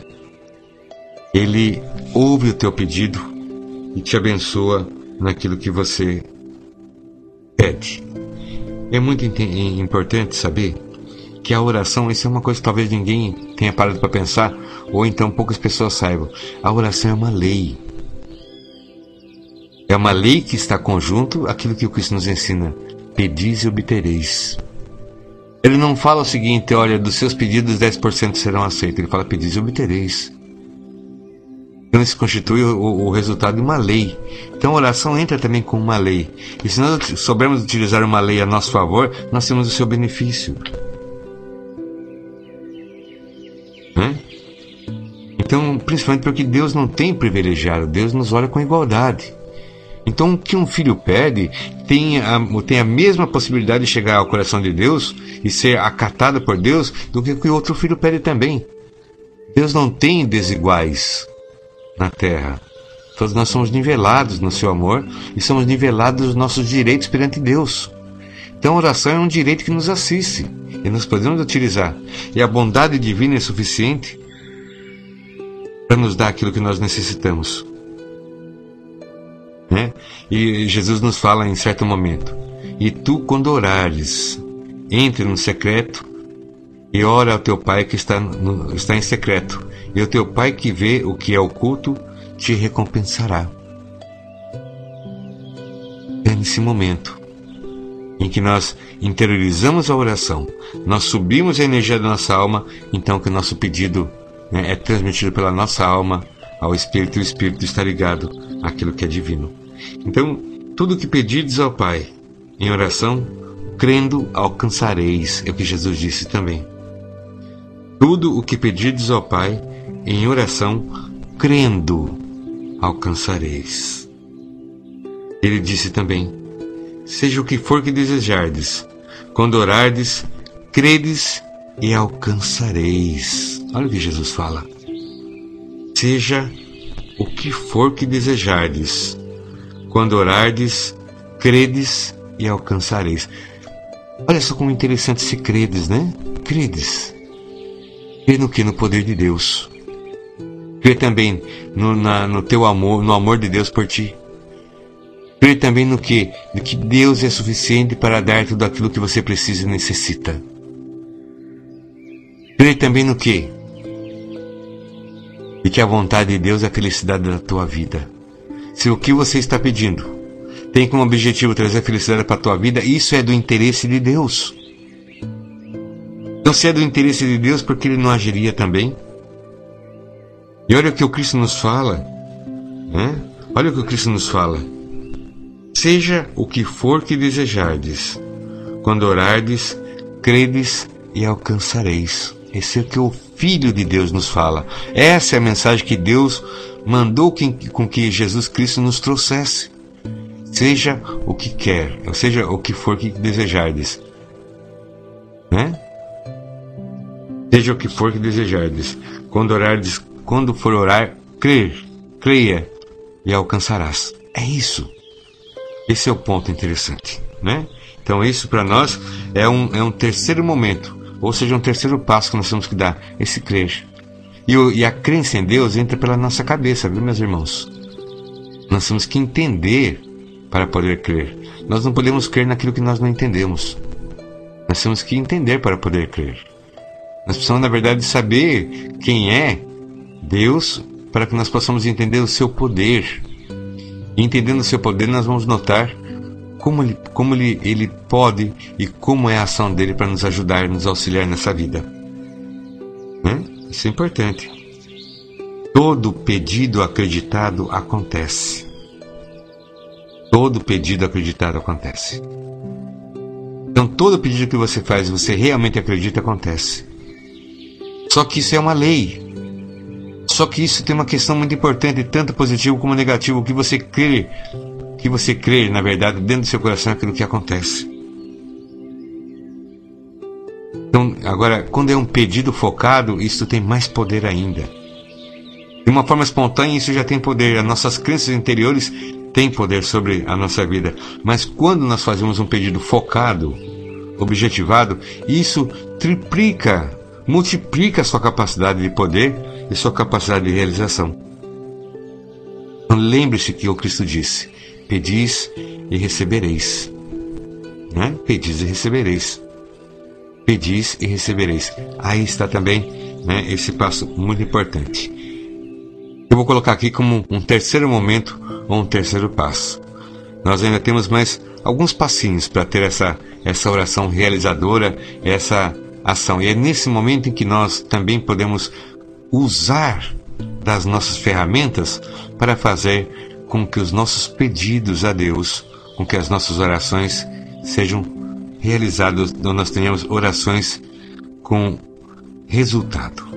Ele ouve o teu pedido e te abençoa naquilo que você pede. É muito importante saber que a oração, isso é uma coisa que talvez ninguém tenha parado para pensar, ou então poucas pessoas saibam. A oração é uma lei. É uma lei que está conjunto aquilo que o Cristo nos ensina. Pedis e obtereis. Ele não fala o seguinte, olha, dos seus pedidos 10% serão aceitos. Ele fala, pedis e obtereis. Então isso constitui o, o, resultado de uma lei. Então a oração entra também com uma lei. E se nós soubermos utilizar uma lei a nosso favor, nós temos o seu benefício. Né? Então, principalmente porque Deus não tem privilegiado, Deus nos olha com igualdade. Então, o que um filho pede tem a, tem a mesma possibilidade de chegar ao coração de Deus e ser acatado por Deus do que o que outro filho pede também. Deus não tem desiguais na terra. Todos nós somos nivelados no seu amor e somos nivelados nos nossos direitos perante Deus. Então a oração é um direito que nos assiste e nós podemos utilizar. E a bondade divina é suficiente para nos dar aquilo que nós necessitamos. Né? E Jesus nos fala em certo momento: E tu, quando orares, entre no secreto e ora ao teu Pai que está, no, está em secreto, e o teu Pai que vê o que é oculto te recompensará. É nesse momento em que nós interiorizamos a oração, nós subimos a energia da nossa alma, então que o nosso pedido né, é transmitido pela nossa alma ao Espírito e o Espírito está ligado àquilo que é divino. Então, tudo que pedides ao Pai em oração, crendo alcançareis, é o que Jesus disse também. Tudo o que pedides ao Pai em oração, crendo, alcançareis. Ele disse também: Seja o que for que desejardes, quando orardes, credes e alcançareis. Olha o que Jesus fala. Seja o que for que desejardes, quando orardes, credes e alcançareis. Olha só como interessante se credes, né? Credes. Crê no que? No poder de Deus. Crê também no, na, no teu amor, no amor de Deus por ti. Crê também no que? De que Deus é suficiente para dar tudo aquilo que você precisa e necessita. Crê também no que? E que a vontade de Deus é a felicidade da tua vida. Se o que você está pedindo tem como objetivo trazer felicidade para a tua vida, isso é do interesse de Deus. Então, se é do interesse de Deus, por que ele não agiria também? E olha o que o Cristo nos fala. Né? Olha o que o Cristo nos fala. Seja o que for que desejardes, quando orardes, credes e alcançareis. Esse é o que o Filho de Deus nos fala. Essa é a mensagem que Deus mandou com que Jesus Cristo nos trouxesse. Seja o que quer, ou seja o que for que desejardes. Né? Seja o que for que desejardes. Quando orardes, quando for orar, crer, creia e alcançarás. É isso. Esse é o ponto interessante, né? Então isso para nós é um, é um terceiro momento, ou seja, um terceiro passo que nós temos que dar, esse crer. E, e a crença em Deus entra pela nossa cabeça, viu, meus irmãos? Nós temos que entender para poder crer. Nós não podemos crer naquilo que nós não entendemos. Nós temos que entender para poder crer. Nós precisamos, na verdade, saber quem é Deus para que nós possamos entender o seu poder. E entendendo o seu poder, nós vamos notar como ele, como ele, ele pode e como é a ação dele para nos ajudar, nos auxiliar nessa vida. Né? Isso é importante. Todo pedido acreditado acontece. Todo pedido acreditado acontece. Então, todo pedido que você faz e você realmente acredita acontece. Só que isso é uma lei. Só que isso tem uma questão muito importante, tanto positivo como negativo. O que você crê que você crê, na verdade, dentro do seu coração aquilo que acontece. Então, agora, quando é um pedido focado, isso tem mais poder ainda. De uma forma espontânea, isso já tem poder. As nossas crenças interiores têm poder sobre a nossa vida. Mas quando nós fazemos um pedido focado, objetivado, isso triplica, multiplica a sua capacidade de poder e sua capacidade de realização. Então, lembre-se que o Cristo disse: Pedis e recebereis. Né? Pedis e recebereis. Pedis e recebereis. Aí está também né, esse passo muito importante. Eu vou colocar aqui como um terceiro momento ou um terceiro passo. Nós ainda temos mais alguns passinhos para ter essa, essa oração realizadora, essa ação. E é nesse momento em que nós também podemos usar das nossas ferramentas para fazer com que os nossos pedidos a Deus, com que as nossas orações sejam realizadas, então nós tenhamos orações com resultado.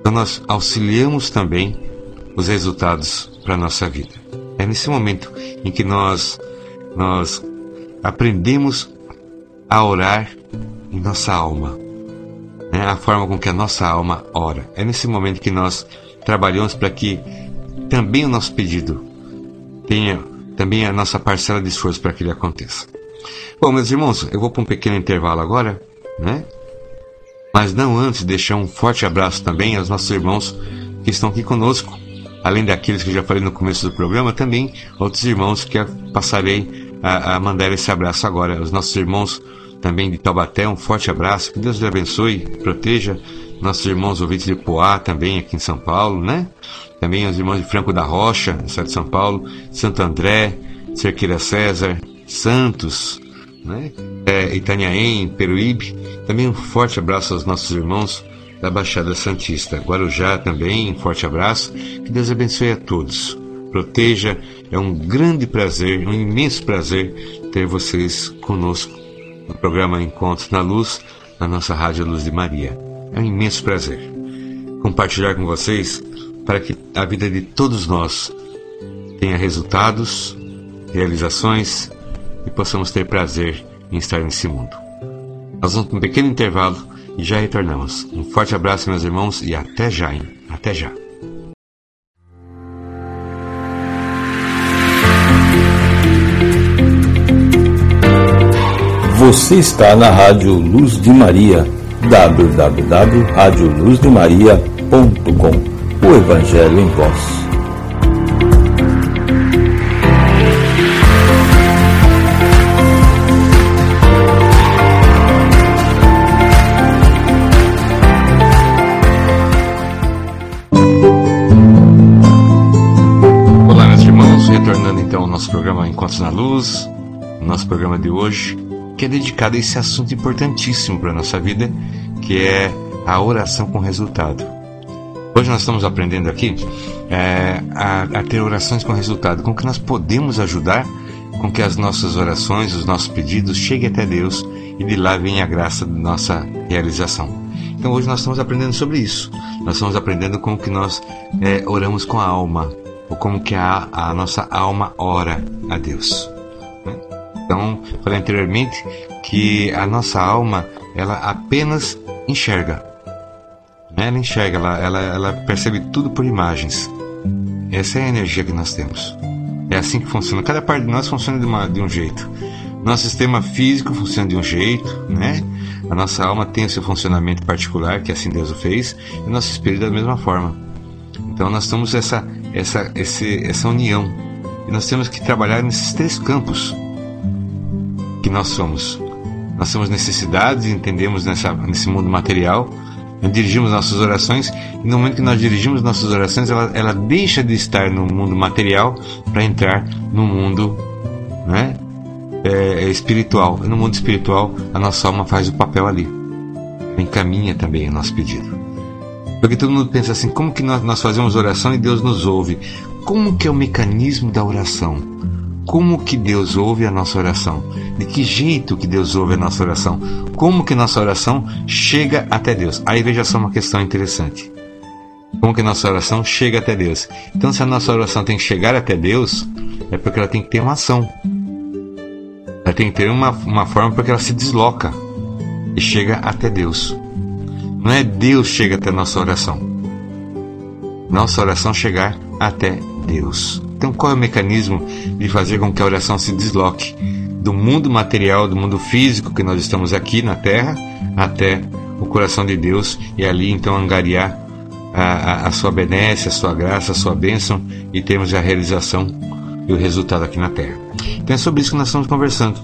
Então nós auxiliamos também os resultados para a nossa vida. É nesse momento em que nós, nós aprendemos a orar em nossa alma, né? a forma com que a nossa alma ora. É nesse momento que nós trabalhamos para que também o nosso pedido tenha também a nossa parcela de esforço para que ele aconteça. Bom, meus irmãos, eu vou para um pequeno intervalo agora, né? Mas não antes deixar um forte abraço também aos nossos irmãos que estão aqui conosco, além daqueles que já falei no começo do programa, também outros irmãos que passarei a, a mandar esse abraço agora. Os nossos irmãos também de Taubaté, um forte abraço, que Deus lhe abençoe, proteja nossos irmãos ouvintes de Poá também aqui em São Paulo, né? Também os irmãos de Franco da Rocha, no estado de São Paulo, Santo André, Cerqueira César, Santos, né? é, Itanhaém, Peruíbe. Também um forte abraço aos nossos irmãos da Baixada Santista. Guarujá também, um forte abraço. Que Deus abençoe a todos. Proteja, é um grande prazer, um imenso prazer ter vocês conosco no programa Encontros na Luz, na nossa Rádio Luz de Maria. É um imenso prazer compartilhar com vocês para que a vida de todos nós tenha resultados, realizações e possamos ter prazer em estar nesse mundo. Nós vamos para um pequeno intervalo e já retornamos. Um forte abraço, meus irmãos, e até já, hein? Até já. Você está na Rádio Luz de Maria, www.radioluzdemaria.com o Evangelho em Voz. Olá, meus irmãos, retornando então ao nosso programa Encontros na Luz, nosso programa de hoje, que é dedicado a esse assunto importantíssimo para a nossa vida, que é a oração com resultado. Hoje nós estamos aprendendo aqui é, a, a, ter orações com resultado, com que nós podemos ajudar com que as nossas orações, os nossos pedidos cheguem até Deus e de lá venha a graça da nossa realização. Então hoje nós estamos aprendendo sobre isso. Nós estamos aprendendo como que nós é, oramos com a alma, ou como que a, a nossa alma ora a Deus. Né? Então, falei anteriormente que a nossa alma ela apenas enxerga, ela enxerga, ela, ela, ela percebe tudo por imagens. Essa é a energia que nós temos. É assim que funciona. Cada parte de nós funciona de, uma, de um jeito. Nosso sistema físico funciona de um jeito, né? A nossa alma tem o seu funcionamento particular, que assim Deus o fez, e o nosso espírito da mesma forma. Então nós temos essa, essa, esse, essa união nós temos que trabalhar nesses três campos que nós somos. Nós temos necessidades, entendemos nessa, nesse mundo material, dirigimos nossas orações, e no momento que nós dirigimos nossas orações, ela, ela deixa de estar no mundo material para entrar no mundo né, é, espiritual. E no mundo espiritual, a nossa alma faz o papel ali. Encaminha também o nosso pedido. Porque todo mundo pensa assim, como que nós, nós fazemos oração e Deus nos ouve? Como que é o mecanismo da oração? Como que Deus ouve a nossa oração? De que jeito que Deus ouve a nossa oração? Como que nossa oração chega até Deus? Aí veja só uma questão interessante. Como que nossa oração chega até Deus? Então, se a nossa oração tem que chegar até Deus, é porque ela tem que ter uma ação. Ela tem que ter uma, uma forma porque ela se desloca e chega até Deus. Não é Deus chega até nossa oração. Nossa oração chegar até Deus. Então, qual é o mecanismo de fazer com que a oração se desloque do mundo material, do mundo físico que nós estamos aqui na Terra, até o coração de Deus e ali então angariar a, a, a sua benécia, a sua graça, a sua bênção e termos a realização e o resultado aqui na Terra. Então é sobre isso que nós estamos conversando.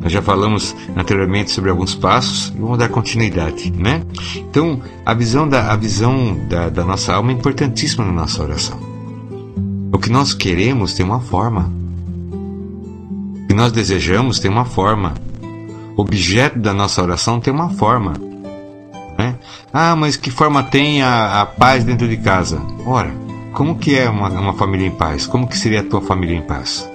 Nós já falamos anteriormente sobre alguns passos e vamos dar continuidade, né? Então, a visão da, a visão da, da nossa alma é importantíssima na nossa oração. O que nós queremos tem uma forma. O que nós desejamos tem uma forma. O objeto da nossa oração tem uma forma. Né? Ah, mas que forma tem a, a paz dentro de casa? Ora, como que é uma, uma família em paz? Como que seria a tua família em paz?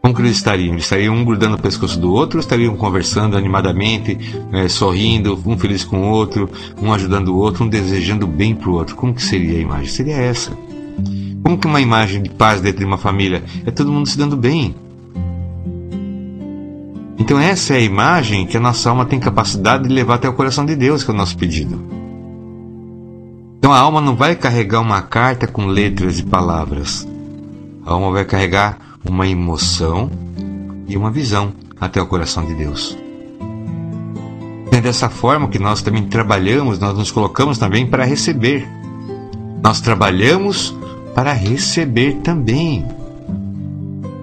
Como que eles estariam? Eles estariam um grudando o pescoço do outro, ou estariam conversando animadamente, é, sorrindo, um feliz com o outro, um ajudando o outro, um desejando bem para o outro? Como que seria a imagem? Seria essa. Como que uma imagem de paz dentro de uma família? É todo mundo se dando bem. Então essa é a imagem que a nossa alma tem capacidade de levar até o coração de Deus, que é o nosso pedido. Então a alma não vai carregar uma carta com letras e palavras. A alma vai carregar uma emoção e uma visão até o coração de Deus. É dessa forma que nós também trabalhamos, nós nos colocamos também para receber. Nós trabalhamos para receber também.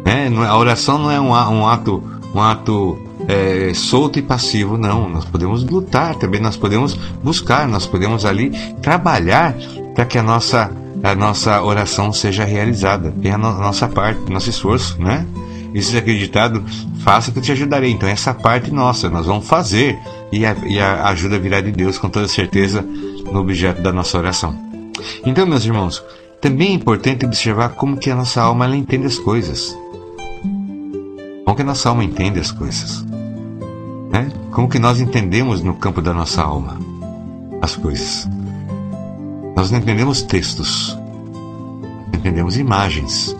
É, a oração não é um, ato, um ato é, solto e passivo, não. Nós podemos lutar também, nós podemos buscar, nós podemos ali trabalhar para que a nossa, a nossa oração seja realizada. Tem a, no, a nossa parte, nosso esforço, né? Isso é acreditado, faça que eu te ajudarei. Então, essa parte nossa, nós vamos fazer e a, e a ajuda virá de Deus com toda certeza no objeto da nossa oração. Então, meus irmãos, também é importante observar como que a nossa alma ela entende as coisas. Como que a nossa alma entende as coisas. Né? Como que nós entendemos no campo da nossa alma as coisas. Nós não entendemos textos, entendemos imagens.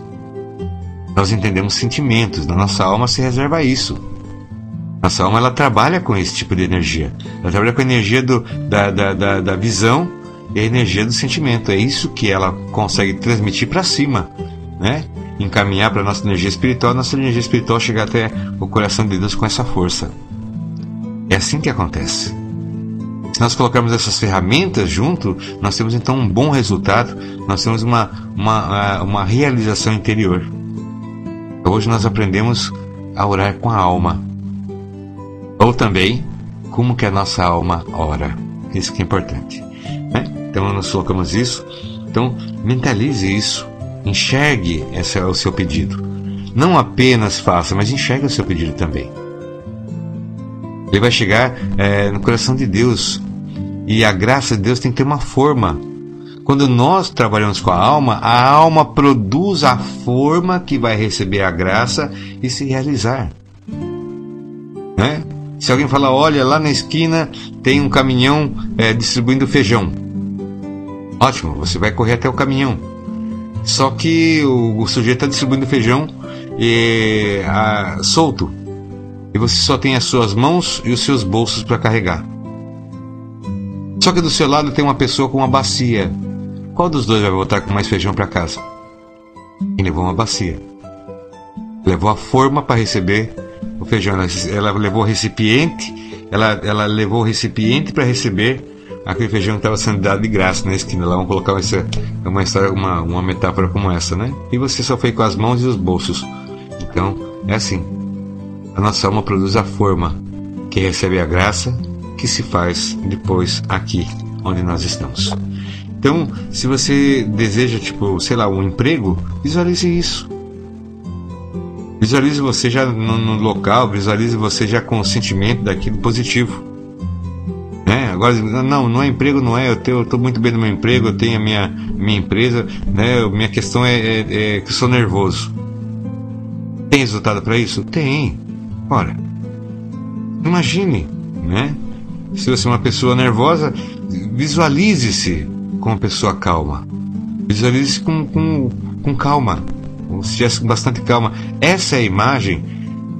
Nós entendemos sentimentos. Na nossa alma se reserva isso. Nossa alma ela trabalha com esse tipo de energia. Ela trabalha com a energia do, da, da, da, da visão e a energia do sentimento. É isso que ela consegue transmitir para cima, né? Encaminhar para nossa energia espiritual, nossa energia espiritual chegar até o coração de Deus com essa força. É assim que acontece. Se nós colocarmos essas ferramentas junto, nós temos então um bom resultado, nós temos uma, uma, uma realização interior. Hoje nós aprendemos a orar com a alma. Ou também, como que a nossa alma ora. Isso que é importante. Então nós colocamos isso. Então mentalize isso. Enxergue esse é o seu pedido. Não apenas faça, mas enxergue o seu pedido também. Ele vai chegar é, no coração de Deus. E a graça de Deus tem que ter uma forma. Quando nós trabalhamos com a alma, a alma produz a forma que vai receber a graça e se realizar. Né? Se alguém falar, olha, lá na esquina tem um caminhão é, distribuindo feijão. Ótimo, você vai correr até o caminhão. Só que o, o sujeito está distribuindo feijão e, a, solto. E você só tem as suas mãos e os seus bolsos para carregar. Só que do seu lado tem uma pessoa com uma bacia. Qual dos dois vai voltar com mais feijão para casa? Quem levou uma bacia. Levou a forma para receber o feijão. Ela, ela levou o recipiente, ela, ela levou o recipiente para receber aquele feijão estava sendo dado de graça na esquina. Lá vamos colocar uma, uma, história, uma, uma metáfora como essa, né? E você só foi com as mãos e os bolsos. Então, é assim. A nossa alma produz a forma que recebe a graça que se faz depois aqui onde nós estamos. Então, se você deseja, tipo, sei lá, um emprego, visualize isso. Visualize você já no, no local, visualize você já com o sentimento daquilo positivo. Agora, não, não é emprego, não é. Eu estou muito bem no meu emprego, eu tenho a minha, minha empresa, né? Minha questão é, é, é que sou nervoso. Tem resultado para isso? Tem. Ora, imagine, né? Se você é uma pessoa nervosa, visualize-se como uma pessoa calma. Visualize-se com, com, com calma se tivesse com bastante calma. Essa é a imagem,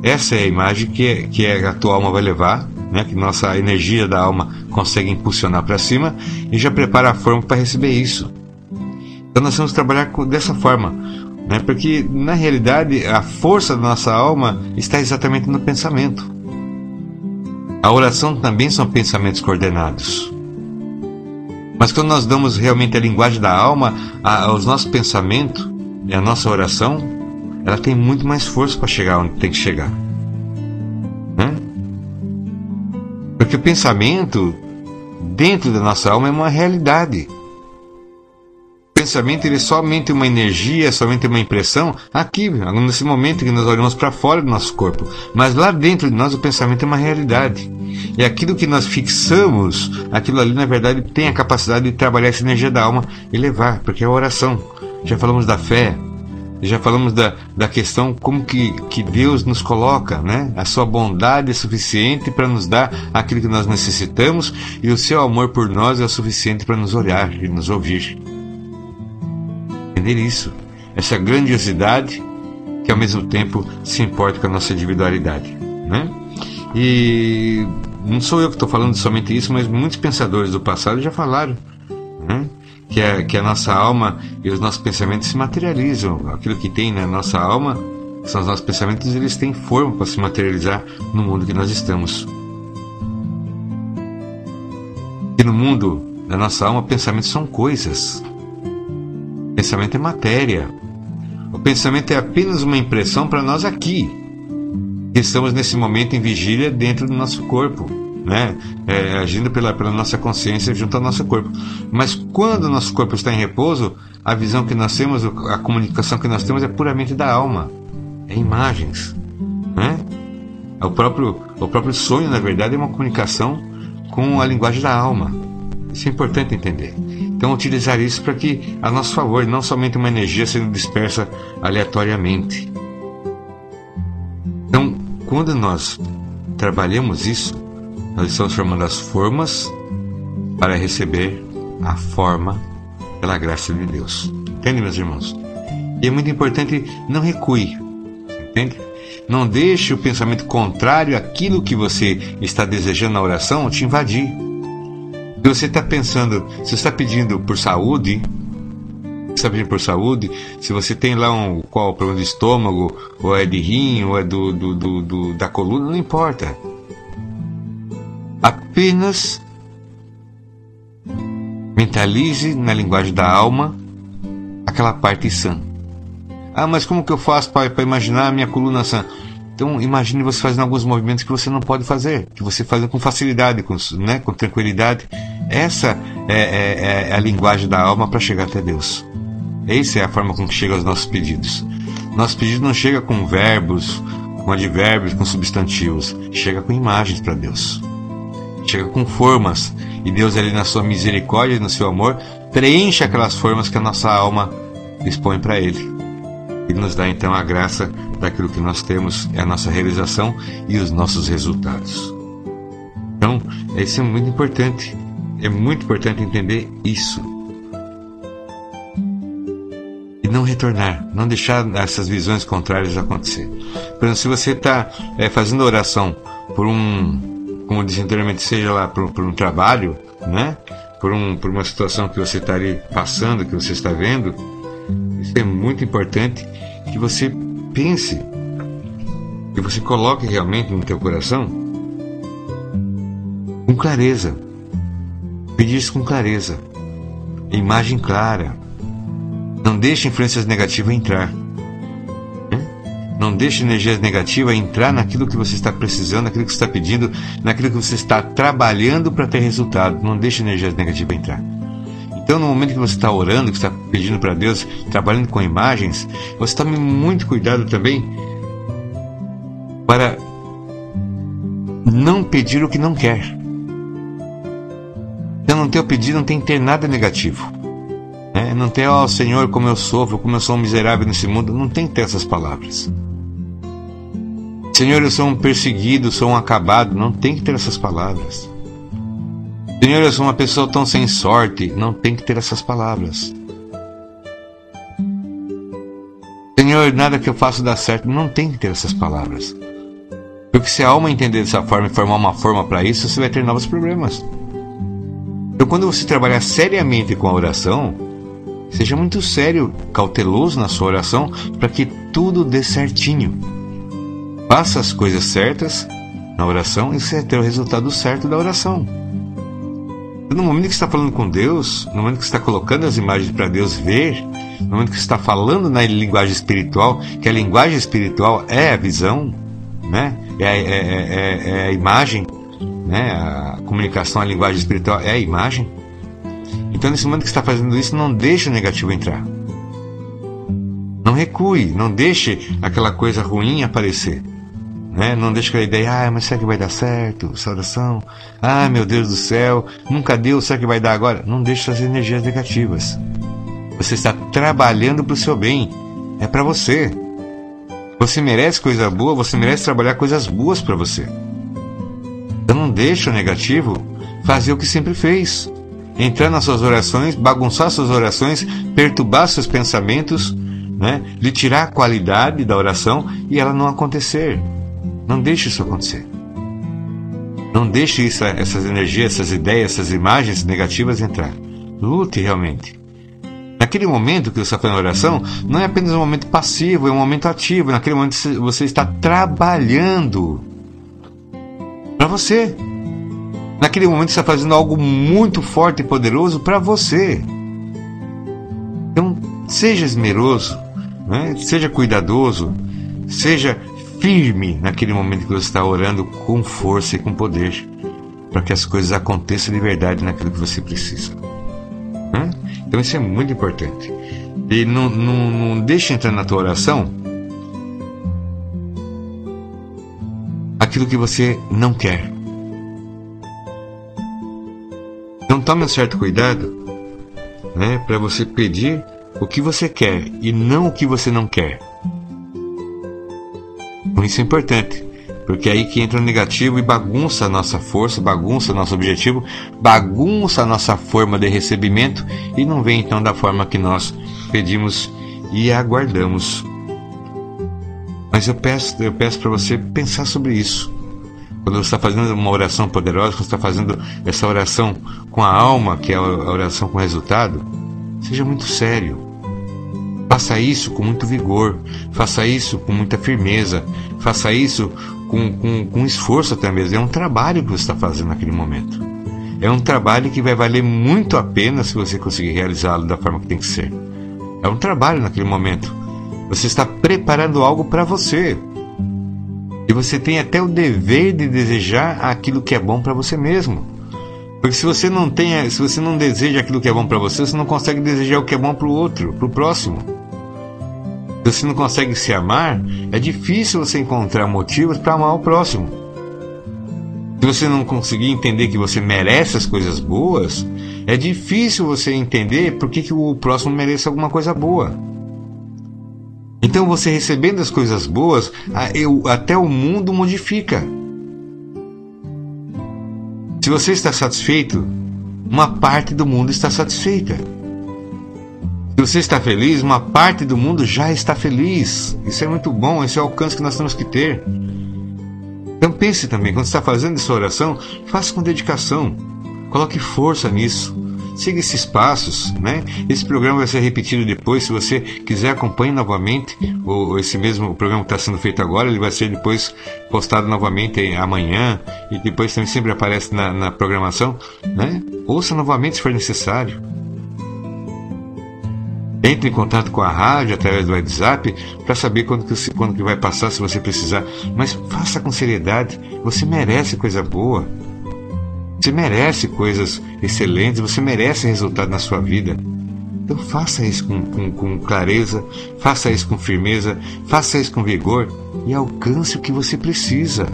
essa é a imagem que, que a tua alma vai levar, né? que nossa energia da alma consegue impulsionar para cima e já prepara a forma para receber isso. Então nós vamos trabalhar dessa forma, né? porque na realidade a força da nossa alma está exatamente no pensamento. A oração também são pensamentos coordenados. Mas quando nós damos realmente a linguagem da alma aos nossos pensamentos, a nossa oração, ela tem muito mais força para chegar onde tem que chegar. Porque o pensamento dentro da nossa alma é uma realidade. O pensamento ele é somente uma energia, é somente uma impressão aqui, nesse momento que nós olhamos para fora do nosso corpo. Mas lá dentro de nós o pensamento é uma realidade. E aquilo que nós fixamos, aquilo ali na verdade tem a capacidade de trabalhar essa energia da alma e levar, porque é a oração já falamos da fé, já falamos da, da questão como que, que Deus nos coloca, né? A sua bondade é suficiente para nos dar aquilo que nós necessitamos e o seu amor por nós é o suficiente para nos olhar e nos ouvir. Entender isso, essa grandiosidade que ao mesmo tempo se importa com a nossa individualidade, né? E não sou eu que estou falando somente isso, mas muitos pensadores do passado já falaram, né? Que a, que a nossa alma e os nossos pensamentos se materializam. Aquilo que tem na nossa alma, são os nossos pensamentos, eles têm forma para se materializar no mundo que nós estamos. E no mundo da nossa alma, pensamentos são coisas. pensamento é matéria. O pensamento é apenas uma impressão para nós aqui, que estamos nesse momento em vigília dentro do nosso corpo né? É, agindo pela, pela nossa consciência junto ao nosso corpo. Mas quando o nosso corpo está em repouso, a visão que nós temos, a comunicação que nós temos é puramente da alma, é imagens, né? O próprio, o próprio sonho, na verdade, é uma comunicação com a linguagem da alma. Isso é importante entender. Então, utilizar isso para que, a nosso favor, não somente uma energia sendo dispersa aleatoriamente. Então, quando nós trabalhamos isso, nós estamos formando as formas para receber a forma pela graça de Deus. Entende, meus irmãos? E é muito importante, não recue. Entende? Não deixe o pensamento contrário àquilo que você está desejando na oração te invadir. Se você está pensando, se você está pedindo por saúde, está pedindo por saúde, se você tem lá um qual problema de estômago, ou é de rim, ou é do, do, do, do da coluna, não importa apenas mentalize na linguagem da alma aquela parte sã. Ah, mas como que eu faço para imaginar a minha coluna sã? Então, imagine você fazendo alguns movimentos que você não pode fazer, que você faz com facilidade, com, né, com tranquilidade. Essa é, é, é a linguagem da alma para chegar até Deus. Essa é a forma com que chega aos nossos pedidos. Nosso pedido não chega com verbos, com advérbios, com substantivos. Chega com imagens para Deus chega com formas. E Deus, ali na sua misericórdia e no seu amor, preenche aquelas formas que a nossa alma dispõe para Ele. E nos dá então a graça daquilo que nós temos, é a nossa realização e os nossos resultados. Então, isso é muito importante. É muito importante entender isso. E não retornar, não deixar essas visões contrárias acontecer. Por exemplo, se você está é, fazendo oração por um como disse anteriormente, seja lá por, por um trabalho, né? Por, um, por uma situação que você está ali passando, que você está vendo, isso é muito importante que você pense, que você coloque realmente no teu coração com clareza. Pedir isso com clareza, imagem clara. Não deixe influências negativas entrar. Não deixe energias negativas entrar naquilo que você está precisando, naquilo que você está pedindo, naquilo que você está trabalhando para ter resultado. Não deixe energias negativas entrar. Então, no momento que você está orando, que está pedindo para Deus, trabalhando com imagens, você tome muito cuidado também para não pedir o que não quer. Então, no teu pedido não tem que ter nada negativo. Né? Não tem, ó oh, Senhor, como eu sofro, como eu sou um miserável nesse mundo. Não tem que ter essas palavras. Senhor, eu sou um perseguido, sou um acabado. Não tem que ter essas palavras. Senhor, eu sou uma pessoa tão sem sorte. Não tem que ter essas palavras. Senhor, nada que eu faço dá certo. Não tem que ter essas palavras. Porque se a alma entender dessa forma e formar uma forma para isso, você vai ter novos problemas. Então, quando você trabalhar seriamente com a oração, seja muito sério, cauteloso na sua oração, para que tudo dê certinho. Faça as coisas certas na oração e você vai ter o resultado certo da oração. No momento que está falando com Deus, no momento que está colocando as imagens para Deus ver, no momento que está falando na linguagem espiritual, que a linguagem espiritual é a visão, né? é, é, é, é a imagem, né? a comunicação, a linguagem espiritual é a imagem. Então, nesse momento que está fazendo isso, não deixe o negativo entrar. Não recue, não deixe aquela coisa ruim aparecer. Né? Não deixe aquela ideia, ah, mas será que vai dar certo essa oração? Ah, meu Deus do céu, nunca deu, será que vai dar agora? Não deixe essas energias negativas. Você está trabalhando para o seu bem, é para você. Você merece coisa boa, você merece trabalhar coisas boas para você. Então não deixe o negativo fazer o que sempre fez. Entrar nas suas orações, bagunçar suas orações, perturbar seus pensamentos, né? lhe tirar a qualidade da oração e ela não acontecer. Não deixe isso acontecer. Não deixe isso, essas energias, essas ideias, essas imagens negativas entrar. Lute realmente. Naquele momento que você está fazendo oração, não é apenas um momento passivo, é um momento ativo. Naquele momento você está trabalhando para você. Naquele momento você está fazendo algo muito forte e poderoso para você. Então, seja esmeroso, né? seja cuidadoso, seja firme naquele momento que você está orando com força e com poder, para que as coisas aconteçam de verdade naquilo que você precisa. Hã? Então isso é muito importante. E não, não, não deixe entrar na tua oração aquilo que você não quer. Então tome um certo cuidado né, para você pedir o que você quer e não o que você não quer. Isso é importante, porque é aí que entra o negativo e bagunça a nossa força, bagunça nosso objetivo, bagunça a nossa forma de recebimento e não vem então da forma que nós pedimos e aguardamos. Mas eu peço, eu peço para você pensar sobre isso. Quando você está fazendo uma oração poderosa, quando você está fazendo essa oração com a alma, que é a oração com resultado, seja muito sério. Faça isso com muito vigor, faça isso com muita firmeza, faça isso com, com, com esforço até mesmo. É um trabalho que você está fazendo naquele momento. É um trabalho que vai valer muito a pena se você conseguir realizá-lo da forma que tem que ser. É um trabalho naquele momento. Você está preparando algo para você. E você tem até o dever de desejar aquilo que é bom para você mesmo. Porque se você não tem, se você não deseja aquilo que é bom para você, você não consegue desejar o que é bom para o outro, para o próximo. Você não consegue se amar, é difícil você encontrar motivos para amar o próximo. Se você não conseguir entender que você merece as coisas boas, é difícil você entender por que, que o próximo merece alguma coisa boa. Então, você recebendo as coisas boas, até o mundo modifica. Se você está satisfeito, uma parte do mundo está satisfeita. Se você está feliz, uma parte do mundo já está feliz. Isso é muito bom, esse é o alcance que nós temos que ter. Então pense também, quando está fazendo essa oração, faça com dedicação. Coloque força nisso. siga esses passos, né? Esse programa vai ser repetido depois, se você quiser acompanhe novamente, ou esse mesmo programa que está sendo feito agora, ele vai ser depois postado novamente amanhã, e depois também sempre aparece na, na programação, né? Ouça novamente se for necessário. Entre em contato com a rádio através do WhatsApp para saber quando que, quando que vai passar, se você precisar. Mas faça com seriedade. Você merece coisa boa. Você merece coisas excelentes. Você merece resultado na sua vida. Então faça isso com, com, com clareza, faça isso com firmeza, faça isso com vigor e alcance o que você precisa.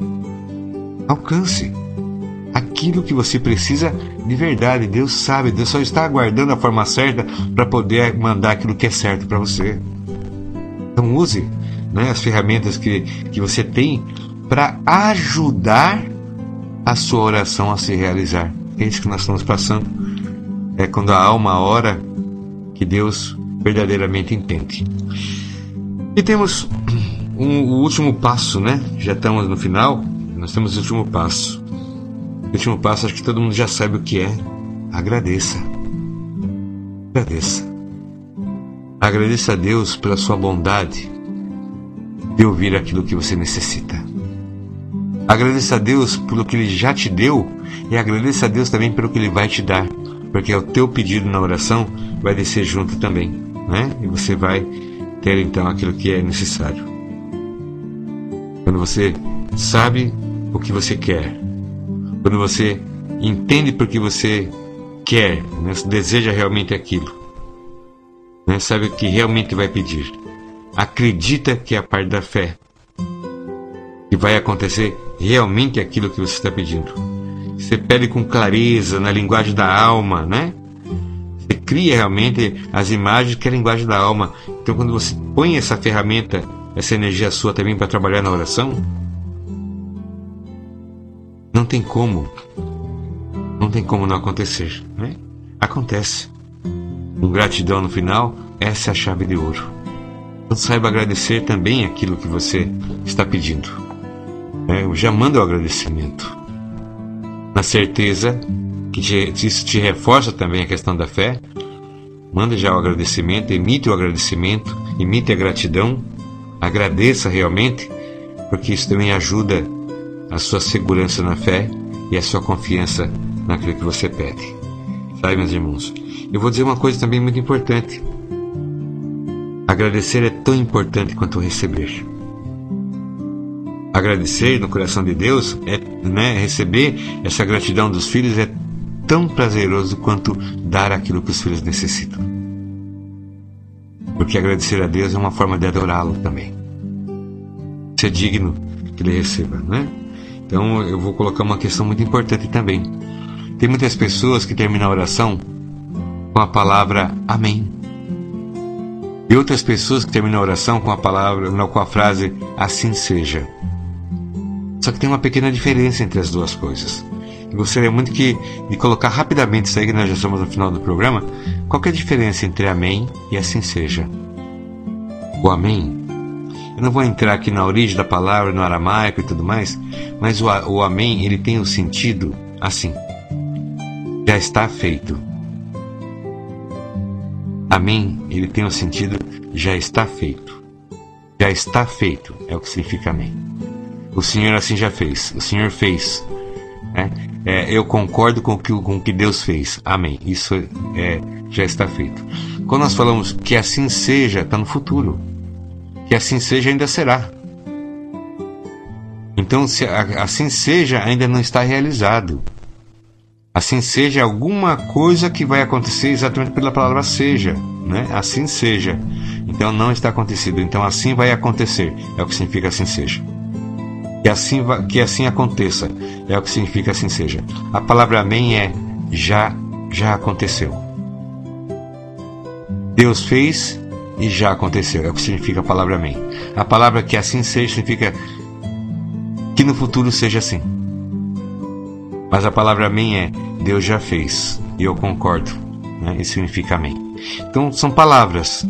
Alcance aquilo que você precisa de verdade. Deus sabe, Deus só está aguardando a forma certa para poder mandar aquilo que é certo para você. Então use né, as ferramentas que, que você tem para ajudar a sua oração a se realizar. É isso que nós estamos passando. É quando a alma ora que Deus verdadeiramente entende. E temos um, o último passo, né? Já estamos no final. Nós temos o último passo. O último passo, acho que todo mundo já sabe o que é. Agradeça. Agradeça. Agradeça a Deus pela sua bondade de ouvir aquilo que você necessita. Agradeça a Deus pelo que Ele já te deu e agradeça a Deus também pelo que Ele vai te dar, porque o teu pedido na oração vai descer junto também, né? E você vai ter então aquilo que é necessário. Quando você sabe o que você quer, quando você entende porque você quer, né, deseja realmente aquilo, né, sabe o que realmente vai pedir, acredita que é a parte da fé, que vai acontecer realmente aquilo que você está pedindo. Você pede com clareza, na linguagem da alma, né? Você cria realmente as imagens que é a linguagem da alma. Então, quando você põe essa ferramenta, essa energia sua também para trabalhar na oração, não tem como. Não tem como não acontecer. Né? Acontece. Com gratidão no final, essa é a chave de ouro. Então saiba agradecer também aquilo que você está pedindo. É, já manda o agradecimento. Na certeza que te, isso te reforça também a questão da fé. Manda já o agradecimento, emite o agradecimento, emite a gratidão, agradeça realmente, porque isso também ajuda a sua segurança na fé e a sua confiança naquilo que você pede. Sabe, meus irmãos? Eu vou dizer uma coisa também muito importante. Agradecer é tão importante quanto receber. Agradecer no coração de Deus é, né, receber essa gratidão dos filhos é tão prazeroso quanto dar aquilo que os filhos necessitam. Porque agradecer a Deus é uma forma de adorá-lo também. Ser digno que ele receba, né? Então eu vou colocar uma questão muito importante também. Tem muitas pessoas que terminam a oração com a palavra Amém. E outras pessoas que terminam a oração com a palavra, com a frase Assim seja. Só que tem uma pequena diferença entre as duas coisas. Eu gostaria muito que, de colocar rapidamente isso aí, que nós já estamos no final do programa, qual é a diferença entre Amém e Assim seja? O Amém eu não vou entrar aqui na origem da palavra, no aramaico e tudo mais, mas o, o amém ele tem o sentido assim: já está feito. Amém, ele tem o sentido já está feito. Já está feito é o que significa amém. O Senhor assim já fez. O Senhor fez. É, é, eu concordo com o que, com o que Deus fez. Amém. Isso é, já está feito. Quando nós falamos que assim seja, está no futuro. Que assim seja, ainda será. Então, se assim seja, ainda não está realizado. Assim seja alguma coisa que vai acontecer exatamente pela palavra seja, né? Assim seja. Então não está acontecido. Então assim vai acontecer. É o que significa assim seja. Que assim que assim aconteça. É o que significa assim seja. A palavra amém é já já aconteceu. Deus fez e já aconteceu. É o que significa a palavra amém. A palavra que assim seja significa que no futuro seja assim. Mas a palavra amém é Deus já fez e eu concordo. Né? Isso significa amém. Então são palavras,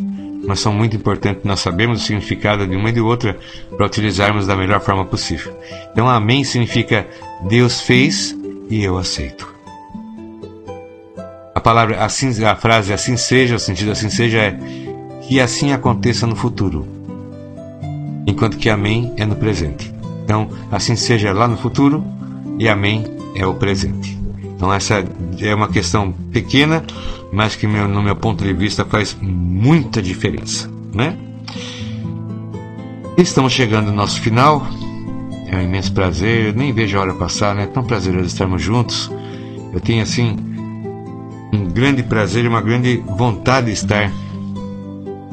mas são muito importantes nós sabemos o significado de uma e de outra para utilizarmos da melhor forma possível. Então amém significa Deus fez e eu aceito. A palavra assim, a frase assim seja, o sentido assim seja é que assim aconteça no futuro, enquanto que amém é no presente. Então, assim seja lá no futuro e amém é o presente. Então, essa é uma questão pequena, mas que, no meu ponto de vista, faz muita diferença. Né? Estamos chegando ao nosso final. É um imenso prazer. Nem vejo a hora passar, né? É tão prazeroso estarmos juntos. Eu tenho, assim, um grande prazer e uma grande vontade de estar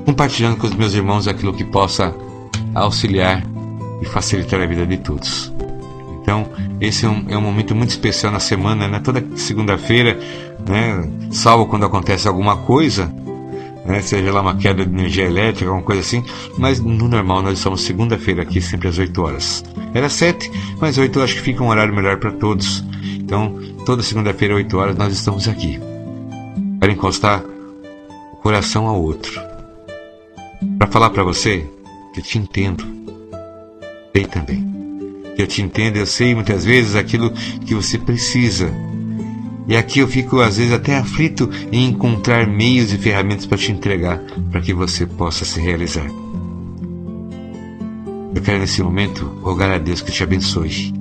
compartilhando com os meus irmãos aquilo que possa auxiliar e facilitar a vida de todos. Então, esse é um, é um momento muito especial na semana, né? Toda segunda-feira, né? Salvo quando acontece alguma coisa, né? Seja lá uma queda de energia elétrica, alguma coisa assim. Mas no normal nós estamos segunda-feira aqui, sempre às 8 horas. Era 7, mas 8 eu acho que fica um horário melhor para todos. Então, toda segunda-feira, 8 horas, nós estamos aqui. Para encostar o coração ao outro. Para falar para você que eu te entendo. Sei também eu te entendo, eu sei muitas vezes aquilo que você precisa. E aqui eu fico às vezes até aflito em encontrar meios e ferramentas para te entregar, para que você possa se realizar. Eu quero nesse momento rogar a Deus que te abençoe,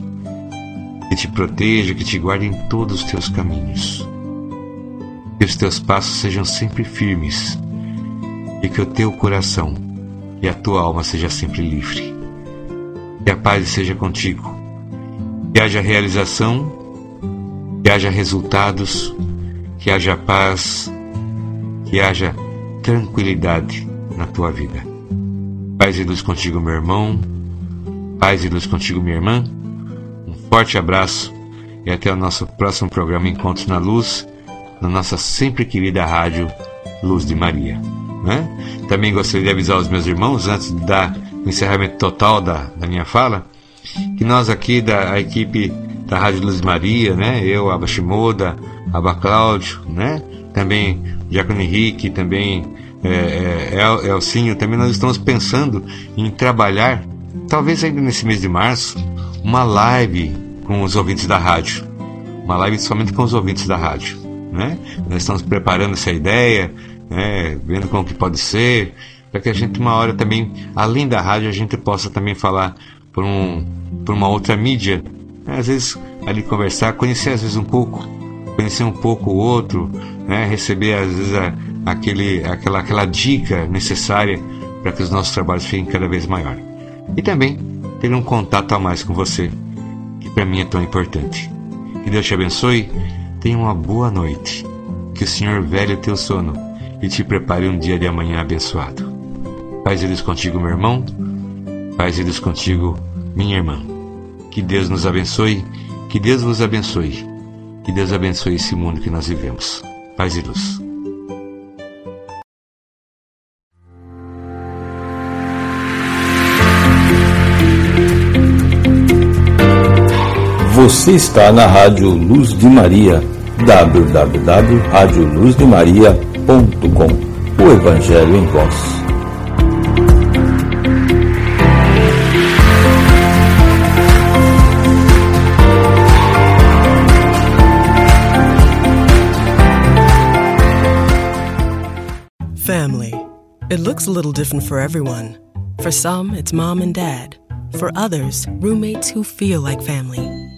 que te proteja, que te guarde em todos os teus caminhos. Que os teus passos sejam sempre firmes e que o teu coração e a tua alma seja sempre livre. Que a paz seja contigo. Que haja realização, que haja resultados, que haja paz, que haja tranquilidade na tua vida. Paz e luz contigo, meu irmão. Paz e luz contigo, minha irmã. Um forte abraço e até o nosso próximo programa Encontros na Luz, na nossa sempre querida rádio Luz de Maria. Né? Também gostaria de avisar os meus irmãos, antes de dar o encerramento total da, da minha fala, que nós aqui da equipe da Rádio Luz Maria, né, eu, Aba Shimoda, Aba Cláudio, né, também Diácono Henrique, também é, é, El, Elcinho, também nós estamos pensando em trabalhar, talvez ainda nesse mês de março, uma live com os ouvintes da rádio. Uma live somente com os ouvintes da rádio. Né? Nós estamos preparando essa ideia, né, vendo como que pode ser, para que a gente uma hora também, além da rádio, a gente possa também falar por, um, por uma outra mídia. Né? Às vezes ali conversar, conhecer às vezes um pouco, conhecer um pouco o outro, né? receber às vezes a, aquele, aquela, aquela dica necessária para que os nossos trabalhos fiquem cada vez maior. E também ter um contato a mais com você, que para mim é tão importante. Que Deus te abençoe, tenha uma boa noite, que o Senhor velhe o teu sono e te prepare um dia de amanhã abençoado. Paz e Deus contigo, meu irmão. Paz e Deus contigo, minha irmã. Que Deus nos abençoe, que Deus vos abençoe, que Deus abençoe esse mundo que nós vivemos. Paz e luz. Você está na Rádio Luz de Maria, www.radioluzdemaria.com. O Evangelho em Voz. It looks a little different for everyone. For some, it's mom and dad. For others, roommates who feel like family.